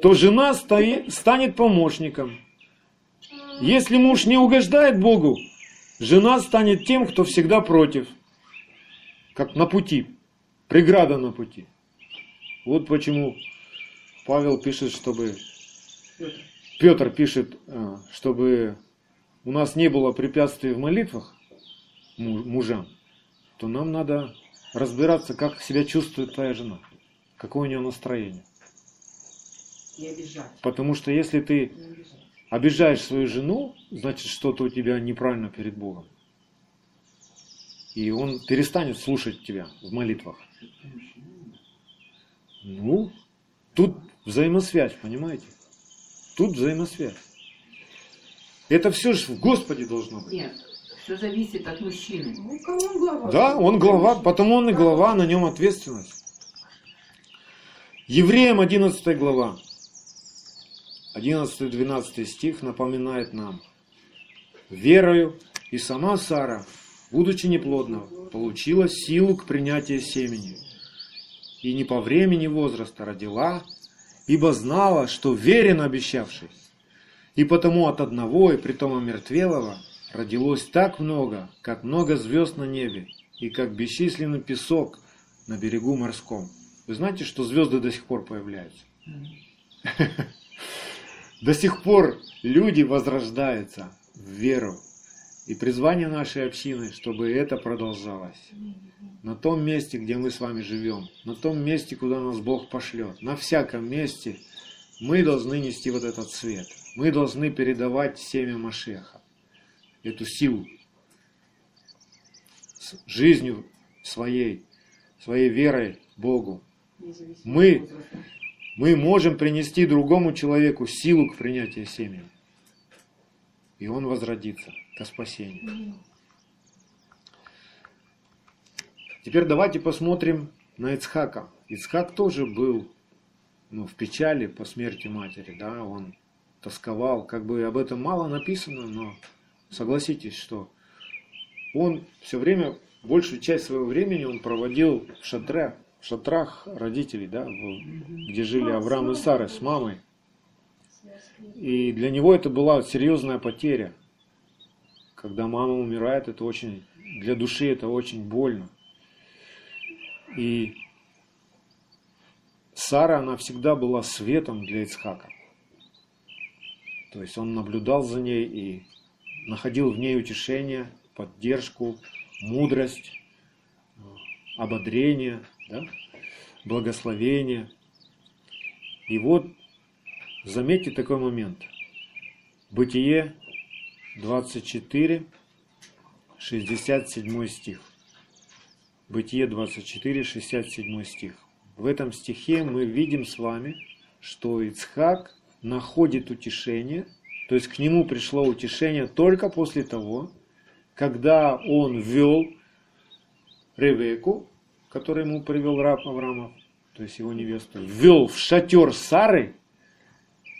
то жена стоит, станет помощником. Если муж не угождает Богу, жена станет тем, кто всегда против. Как на пути, преграда на пути. Вот почему Павел пишет, чтобы... Петр пишет, а, чтобы у нас не было препятствий в молитвах мужам, то нам надо разбираться, как себя чувствует твоя жена, какое у нее настроение. Не обижать. Потому что если ты обижаешь свою жену, значит что-то у тебя неправильно перед Богом. И он перестанет слушать тебя в молитвах. Ну, тут взаимосвязь, понимаете? Тут взаимосвязь. Это все же в Господе должно быть. Нет, все зависит от мужчины. Ну, кому он глава? Да, он глава, потому он и глава, на нем ответственность. Евреям 11 глава, 11-12 стих напоминает нам. Верою и сама Сара, будучи неплодна, получила силу к принятию семени. И не по времени возраста родила, ибо знала, что верен обещавший. И потому от одного, и притом омертвелого, родилось так много, как много звезд на небе, и как бесчисленный песок на берегу морском. Вы знаете, что звезды до сих пор появляются? До сих пор люди возрождаются в веру. И призвание нашей общины, чтобы это продолжалось. На том месте, где мы с вами живем, на том месте, куда нас Бог пошлет, на всяком месте мы должны нести вот этот свет. Мы должны передавать семя Машеха, эту силу, с жизнью своей, своей верой Богу. Мы, мы можем принести другому человеку силу к принятию семени. И он возродится ко спасению. Теперь давайте посмотрим на Ицхака. Ицхак тоже был ну, в печали по смерти матери, да, он тосковал, как бы об этом мало написано, но согласитесь, что он все время, большую часть своего времени он проводил в шатре, в шатрах родителей, да, где жили Авраам и Сара с мамой. И для него это была серьезная потеря. Когда мама умирает, это очень, для души это очень больно. И Сара, она всегда была светом для Ицхака. То есть он наблюдал за ней и находил в ней утешение, поддержку, мудрость, ободрение, да, благословение. И вот заметьте такой момент. Бытие 24, 67 стих. Бытие 24, 67 стих. В этом стихе мы видим с вами, что Ицхак находит утешение, то есть к нему пришло утешение только после того, когда он ввел Ревеку, который ему привел раб Авраамов, то есть его невесту, ввел в шатер Сары,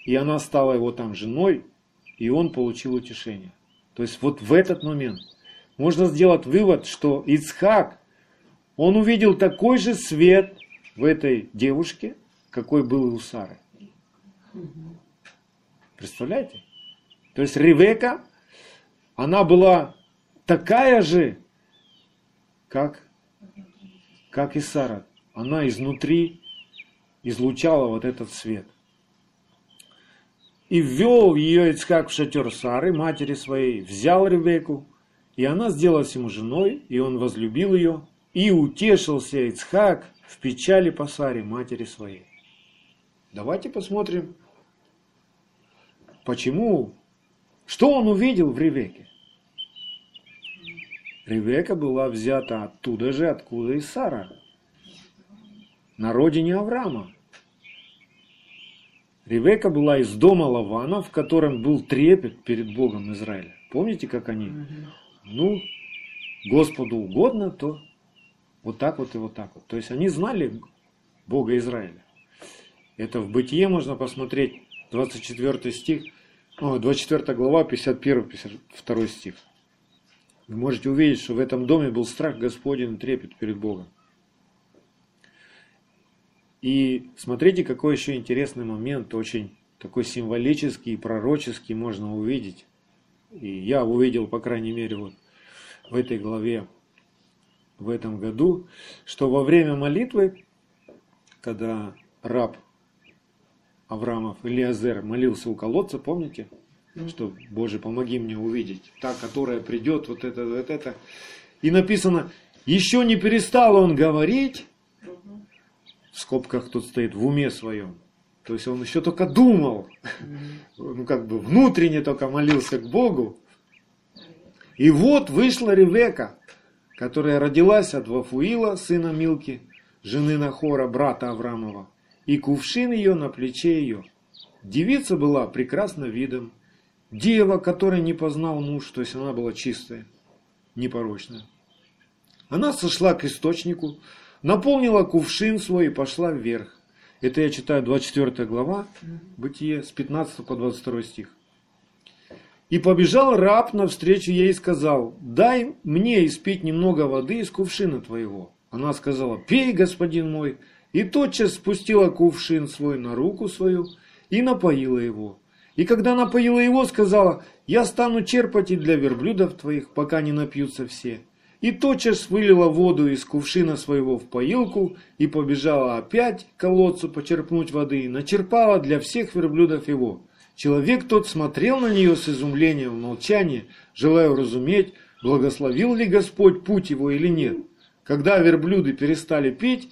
и она стала его там женой, и он получил утешение. То есть вот в этот момент можно сделать вывод, что Ицхак, он увидел такой же свет в этой девушке, какой был и у Сары. Представляете? То есть Ревека, она была такая же, как, как и Сара. Она изнутри излучала вот этот свет. И ввел ее Ицхак в шатер Сары, матери своей, взял Ревеку, и она сделалась ему женой, и он возлюбил ее, и утешился Ицхак в печали по Саре, матери своей. Давайте посмотрим, почему, что он увидел в Ревеке. Ревека была взята оттуда же, откуда и Сара, на родине Авраама. Ревека была из дома Лавана, в котором был трепет перед Богом Израиля. Помните, как они? Ну, Господу угодно, то вот так вот и вот так вот. То есть они знали Бога Израиля. Это в бытие можно посмотреть 24 стих, о, 24 глава, 51-52 стих. Вы можете увидеть, что в этом доме был страх Господень трепет перед Богом. И смотрите, какой еще интересный момент, очень такой символический и пророческий можно увидеть. И я увидел, по крайней мере, вот в этой главе, в этом году, что во время молитвы, когда раб Авраамов, Илиазер, молился у колодца, помните? Что, Боже, помоги мне увидеть. Та, которая придет, вот это, вот это. И написано, еще не перестал он говорить, в скобках тут стоит, в уме своем. То есть он еще только думал, ну как бы внутренне только молился к Богу. И вот вышла Ревека, которая родилась от Вафуила, сына Милки, жены Нахора, брата Аврамова, и кувшин ее на плече ее. Девица была прекрасна видом, дева, которой не познал муж, то есть она была чистая, непорочная. Она сошла к источнику, наполнила кувшин свой и пошла вверх. Это я читаю 24 глава, Бытие, с 15 по 22 стих. И побежал раб навстречу ей и сказал, дай мне испить немного воды из кувшина твоего. Она сказала, пей, господин мой, и тотчас спустила кувшин свой на руку свою и напоила его. И когда напоила его, сказала, я стану черпать и для верблюдов твоих, пока не напьются все. И тотчас вылила воду из кувшина своего в поилку и побежала опять к колодцу почерпнуть воды, начерпала для всех верблюдов его. Человек тот смотрел на нее с изумлением в молчании, желая уразуметь, благословил ли Господь путь его или нет. Когда верблюды перестали пить,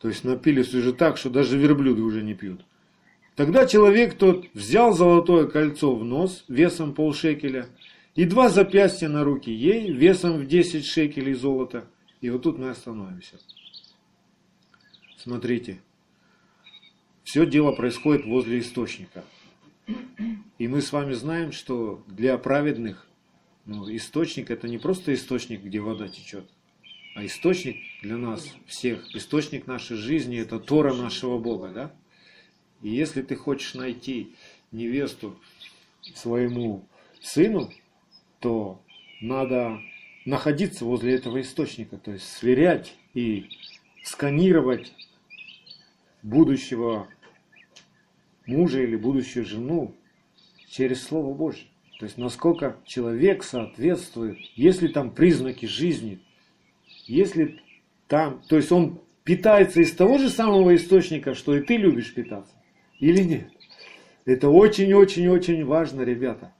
то есть напились уже так, что даже верблюды уже не пьют. Тогда человек тот взял золотое кольцо в нос весом полшекеля и два запястья на руки ей весом в 10 шекелей золота. И вот тут мы остановимся. Смотрите. Все дело происходит возле источника. И мы с вами знаем, что для праведных ну, источник это не просто источник, где вода течет. А источник для нас всех, источник нашей жизни, это Тора нашего Бога, да? И если ты хочешь найти невесту своему сыну, то надо находиться возле этого источника, то есть сверять и сканировать будущего мужа или будущую жену через Слово Божье. То есть насколько человек соответствует, если там признаки жизни, если там, то есть он питается из того же самого источника, что и ты любишь питаться, или нет? Это очень-очень-очень важно, ребята.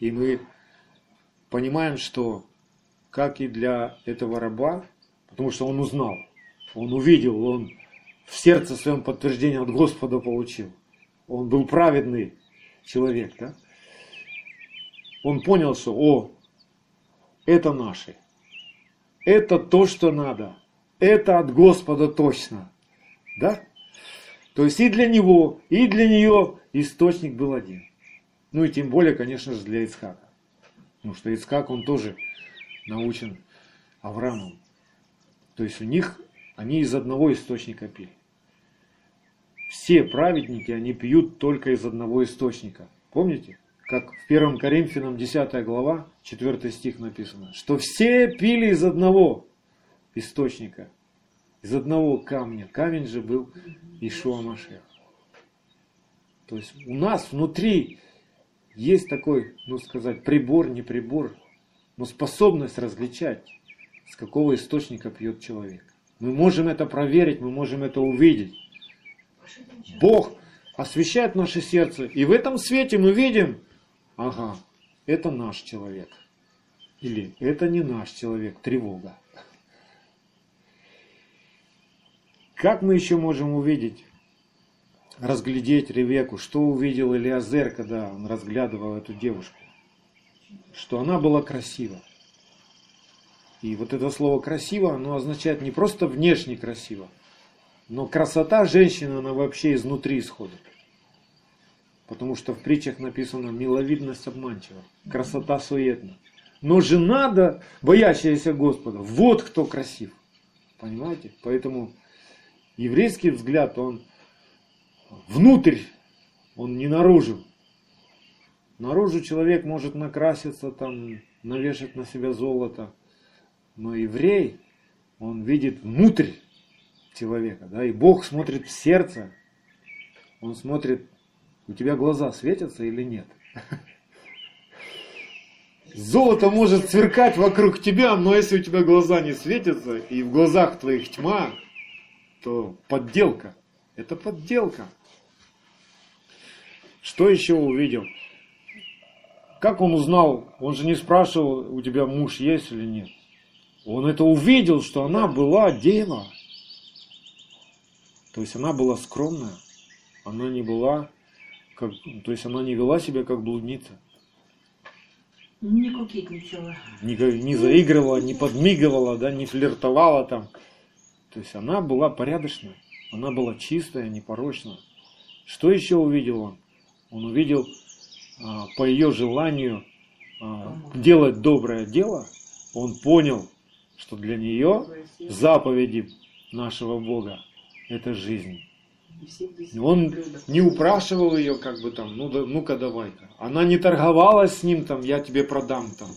И мы понимаем, что как и для этого раба, потому что он узнал, он увидел, он в сердце своем подтверждение от Господа получил. Он был праведный человек, да? Он понял, что, о, это наши. Это то, что надо. Это от Господа точно. Да? То есть и для него, и для нее источник был один. Ну и тем более, конечно же, для Ицхака. Потому что Ицхак, он тоже научен Авраамом. То есть у них, они из одного источника пили. Все праведники, они пьют только из одного источника. Помните? как в 1 Коринфянам 10 глава, 4 стих написано, что все пили из одного источника, из одного камня. Камень же был Ишуа Машех. То есть у нас внутри есть такой, ну сказать, прибор, не прибор, но способность различать, с какого источника пьет человек. Мы можем это проверить, мы можем это увидеть. Бог освещает наше сердце. И в этом свете мы видим, ага, это наш человек. Или это не наш человек, тревога. Как мы еще можем увидеть, разглядеть Ревеку, что увидел Элиазер, когда он разглядывал эту девушку? Что она была красива. И вот это слово красиво, оно означает не просто внешне красиво, но красота женщины, она вообще изнутри исходит. Потому что в притчах написано «миловидность обманчива, красота суетна». Но жена, да, боящаяся Господа, вот кто красив. Понимаете? Поэтому еврейский взгляд, он внутрь, он не наружу. Наружу человек может накраситься, там, навешать на себя золото, но еврей, он видит внутрь человека, да, и Бог смотрит в сердце, он смотрит, у тебя глаза светятся или нет. Золото может сверкать вокруг тебя, но если у тебя глаза не светятся, и в глазах твоих тьма, то подделка. Это подделка. Что еще увидел? Как он узнал? Он же не спрашивал, у тебя муж есть или нет. Он это увидел, что она была дева. То есть она была скромная. Она не была, как, то есть она не вела себя как блудница. Не кокетничала. Не, не заигрывала, не подмигивала, да, не флиртовала там. То есть она была порядочная. Она была чистая, непорочная. Что еще увидел он? Он увидел а, по ее желанию а, делать доброе дело, он понял, что для нее заповеди нашего Бога – это жизнь. Он не упрашивал ее, как бы там, ну да, ну-ка давай-ка. Она не торговалась с ним, там, я тебе продам там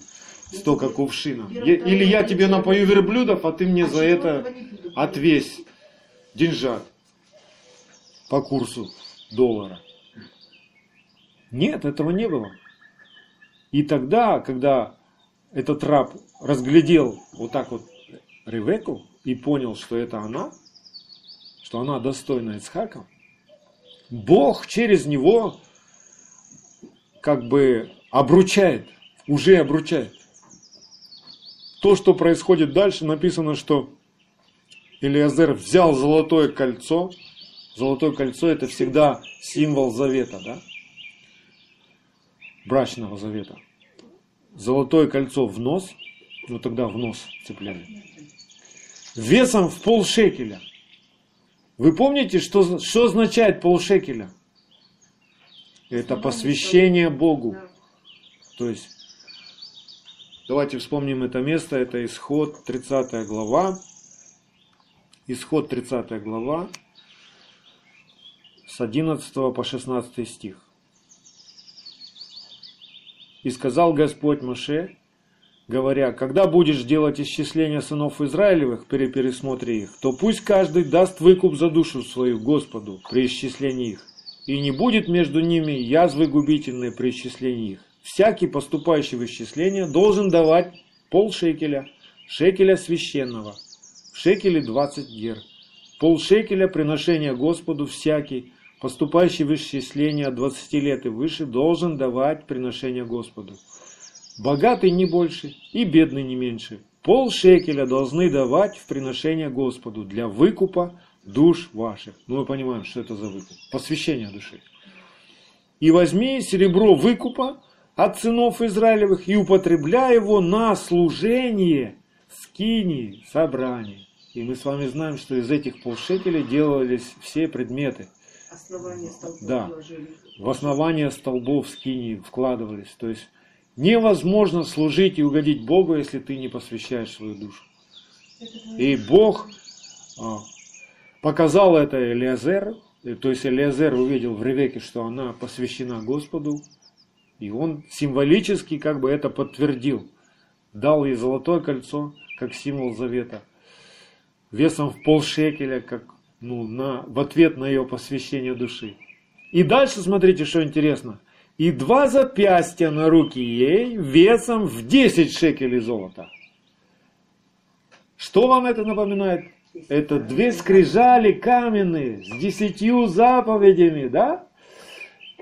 столько кувшинов. Или я тебе напою верблюдов, а ты мне за это отвесь деньжат по курсу доллара. Нет, этого не было. И тогда, когда этот раб разглядел вот так вот Ревеку и понял, что это она, что она достойна Ицхака, Бог через него как бы обручает, уже обручает. То, что происходит дальше, написано, что Элиазер взял золотое кольцо. Золотое кольцо это всегда символ завета, да? Брачного завета. Золотое кольцо в нос, ну тогда в нос цепляли. Весом в полшекеля – вы помните, что, что означает полшекеля? Это посвящение Богу. То есть, давайте вспомним это место, это исход 30 глава. Исход 30 глава с 11 по 16 стих. И сказал Господь Моше, говоря, когда будешь делать исчисление сынов Израилевых при пересмотре их, то пусть каждый даст выкуп за душу свою Господу при исчислении их, и не будет между ними язвы губительные при исчислении их. Всякий, поступающий в исчисление, должен давать пол шекеля, шекеля священного, в шекеле 20 гер, пол шекеля приношения Господу всякий, поступающий в исчисление от 20 лет и выше, должен давать приношение Господу. Богатый не больше и бедный не меньше. Пол шекеля должны давать в приношение Господу для выкупа душ ваших. Ну, мы понимаем, что это за выкуп. Посвящение души. И возьми серебро выкупа от сынов Израилевых и употребляй его на служение скинии, собраний. И мы с вами знаем, что из этих полшекеля делались все предметы. Основание столбов Да. вложили. В основание столбов скинии вкладывались. То есть Невозможно служить и угодить Богу, если ты не посвящаешь свою душу. И Бог а, показал это Элиазеру, то есть Элиазер увидел в Ревеке, что она посвящена Господу, и он символически как бы это подтвердил. Дал ей золотое кольцо, как символ завета, весом в полшекеля, как ну, на, в ответ на ее посвящение души. И дальше смотрите, что интересно – и два запястья на руки ей весом в 10 шекелей золота. Что вам это напоминает? Это две скрижали каменные с десятью заповедями, да?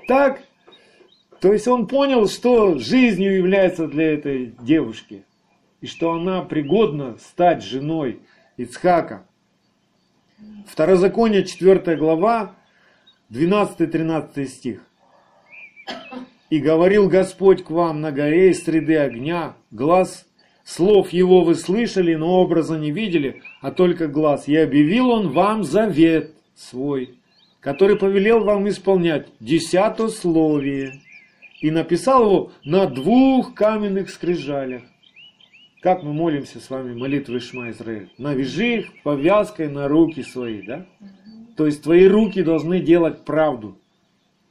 Так, то есть он понял, что жизнью является для этой девушки, и что она пригодна стать женой Ицхака. Второзаконие, 4 глава, 12-13 стих. И говорил Господь к вам на горе из среды огня, глаз слов его вы слышали, но образа не видели, а только глаз. И объявил он вам завет свой, который повелел вам исполнять десятословие. И написал его на двух каменных скрижалях. Как мы молимся с вами молитвы Шма Израиль? Навяжи их повязкой на руки свои, да? То есть твои руки должны делать правду.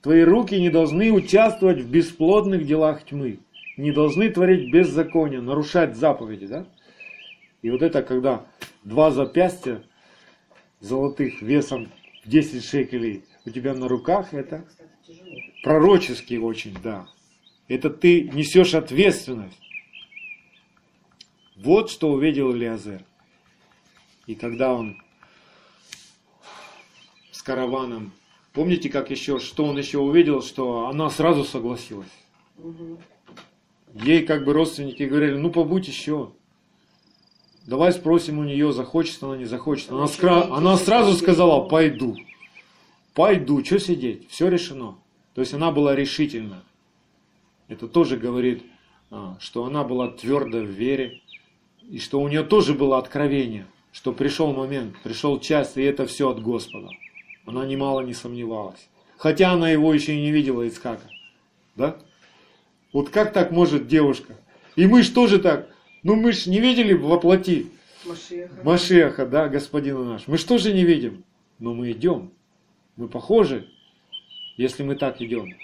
Твои руки не должны участвовать в бесплодных делах тьмы. Не должны творить беззаконие, нарушать заповеди. Да? И вот это когда два запястья золотых весом 10 шекелей у тебя на руках, это пророческий очень, да. Это ты несешь ответственность. Вот что увидел Элиазер. И когда он с караваном, помните, как еще, что он еще увидел, что она сразу согласилась. Ей как бы родственники говорили, ну побудь еще. Давай спросим у нее, захочет она, не захочет. Она, скра- она сразу сказала, пойду. Пойду, что сидеть? Все решено. То есть она была решительна. Это тоже говорит, а, что она была тверда в вере. И что у нее тоже было откровение. Что пришел момент, пришел час, и это все от Господа. Она немало не сомневалась. Хотя она его еще и не видела Ицхака. Да? Вот как так может девушка? И мы ж тоже так. Ну мы ж не видели воплоти Машеха. Машеха, да, господина наш. Мы что же не видим? Но мы идем. Мы похожи, если мы так идем.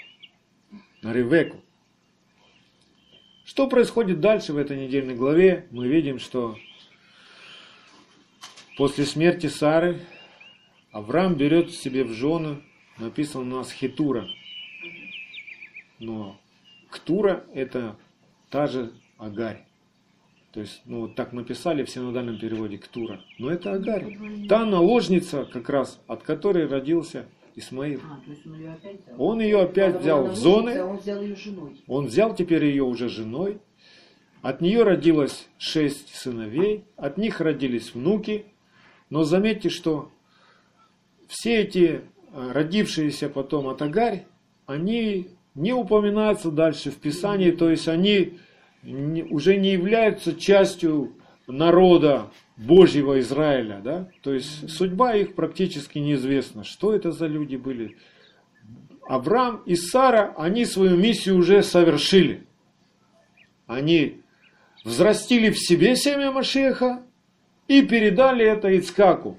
На Ревеку. Что происходит дальше в этой недельной главе? Мы видим, что после смерти Сары Авраам берет себе в жены, написано у нас Хитура. Но Ктура это та же Агарь. То есть, ну вот так написали в синодальном переводе Ктура. Но это Агарь. Та наложница, как раз, от которой родился Исмаил. А, он ее опять взял? Он ее опять взял в зоны. Он взял ее женой. Он взял теперь ее уже женой. От нее родилось шесть сыновей. От них родились внуки. Но заметьте, что все эти э, родившиеся потом от Агарь, они не упоминаются дальше в Писании. То есть они уже не являются частью народа Божьего Израиля. Да? То есть судьба их практически неизвестна. Что это за люди были? Авраам и Сара, они свою миссию уже совершили. Они взрастили в себе семя Машеха и передали это Ицкаку,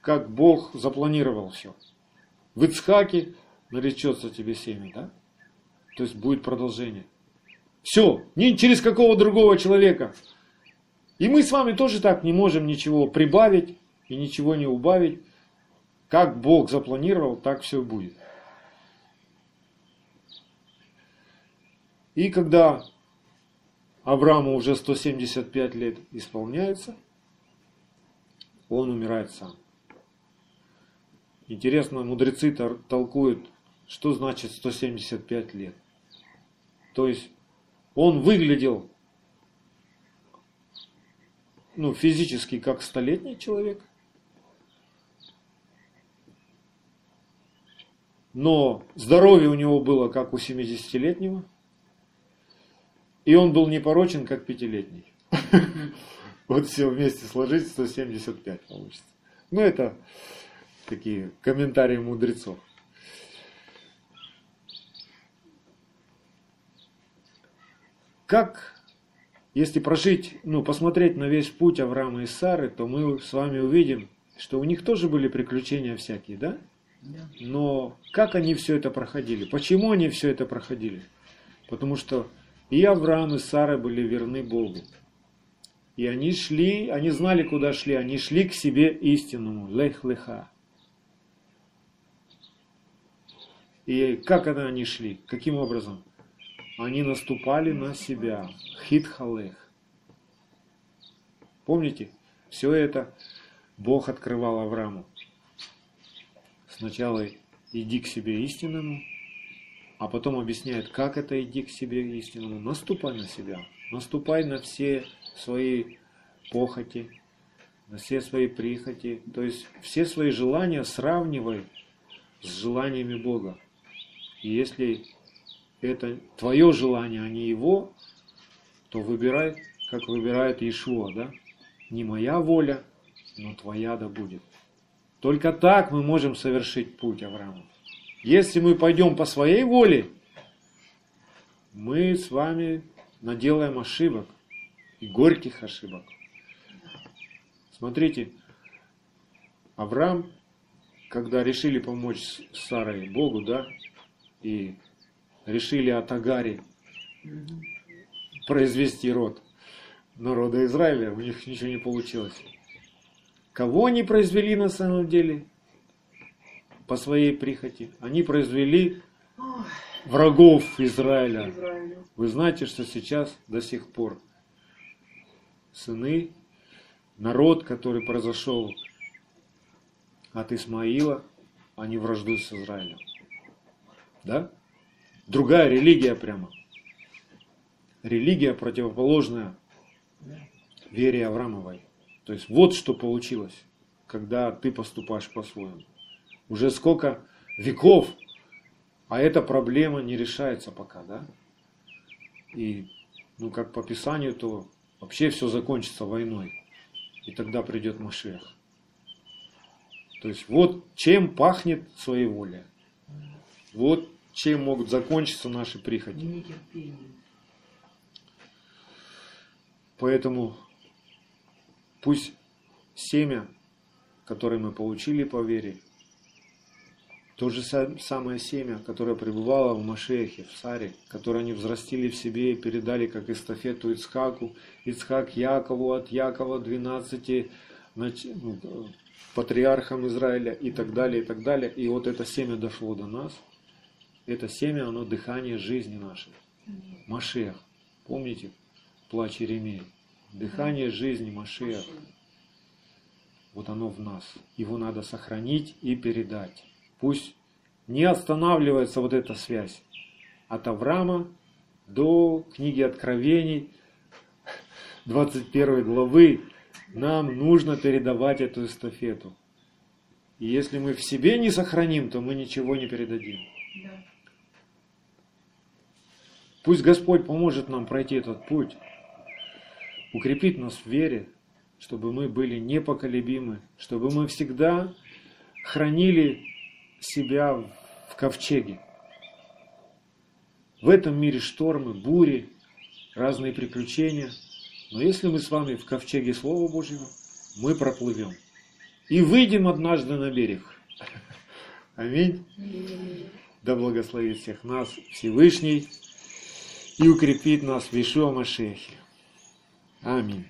как Бог запланировал все. В Ицхаке наречется тебе семя, да? То есть будет продолжение. Все, не через какого другого человека. И мы с вами тоже так не можем ничего прибавить и ничего не убавить. Как Бог запланировал, так все будет. И когда Аврааму уже 175 лет исполняется, он умирает сам. Интересно, мудрецы толкуют, что значит 175 лет. То есть он выглядел ну, физически как столетний человек, но здоровье у него было как у 70-летнего, и он был непорочен, как пятилетний. Вот все вместе сложить 175 получится. Ну, это такие комментарии мудрецов. Как, если прожить, ну, посмотреть на весь путь Авраама и Сары, то мы с вами увидим, что у них тоже были приключения всякие, да? Да. Но как они все это проходили? Почему они все это проходили? Потому что и Авраам, и Сара были верны Богу. И они шли, они знали, куда шли, они шли к себе истинному, лех-леха. И как это они шли? Каким образом? Они наступали на себя. Хит-халех. Помните? Все это Бог открывал Аврааму. Сначала иди к себе истинному, а потом объясняет, как это иди к себе истинному. Наступай на себя, наступай на все свои похоти, на все свои прихоти. То есть все свои желания сравнивай с желаниями Бога. И если это твое желание, а не его, то выбирай, как выбирает Иешуа, да? Не моя воля, но твоя да будет. Только так мы можем совершить путь Авраама. Если мы пойдем по своей воле, мы с вами наделаем ошибок и горьких ошибок. Смотрите, Авраам, когда решили помочь с Сарой Богу, да, и решили от Агари произвести род народа Израиля, у них ничего не получилось. Кого они произвели на самом деле? По своей прихоти. Они произвели врагов Израиля. Вы знаете, что сейчас до сих пор сыны, народ, который произошел от Исмаила, они враждуют с Израилем. Да? Другая религия прямо. Религия противоположная вере Аврамовой. То есть вот что получилось, когда ты поступаешь по-своему. Уже сколько веков, а эта проблема не решается пока, да? И, ну, как по Писанию, то вообще все закончится войной. И тогда придет Машех. То есть вот чем пахнет своеволие. Вот чем могут закончиться наши прихоти. Нетерпение. Поэтому пусть семя, которое мы получили по вере, то же са- самое семя, которое пребывало в Машехе, в Саре, которое они взрастили в себе и передали как эстафету Ицхаку, Ицхак Якову, от Якова 12 нач- ну, э, патриархам Израиля и так далее, и так далее. И вот это семя дошло до нас. Это семя, оно дыхание жизни нашей. Машех. Помните? Плач Иеремии. Дыхание жизни Машех. Вот оно в нас. Его надо сохранить и передать. Пусть не останавливается вот эта связь. От Авраама до книги Откровений, 21 главы, нам нужно передавать эту эстафету. И если мы в себе не сохраним, то мы ничего не передадим. Да. Пусть Господь поможет нам пройти этот путь, укрепит нас в вере, чтобы мы были непоколебимы, чтобы мы всегда хранили себя в ковчеге. В этом мире штормы, бури, разные приключения. Но если мы с вами в ковчеге Слова Божьего, мы проплывем. И выйдем однажды на берег. Аминь. Да благословит всех нас Всевышний и укрепит нас в Ишуа Машехе. Аминь.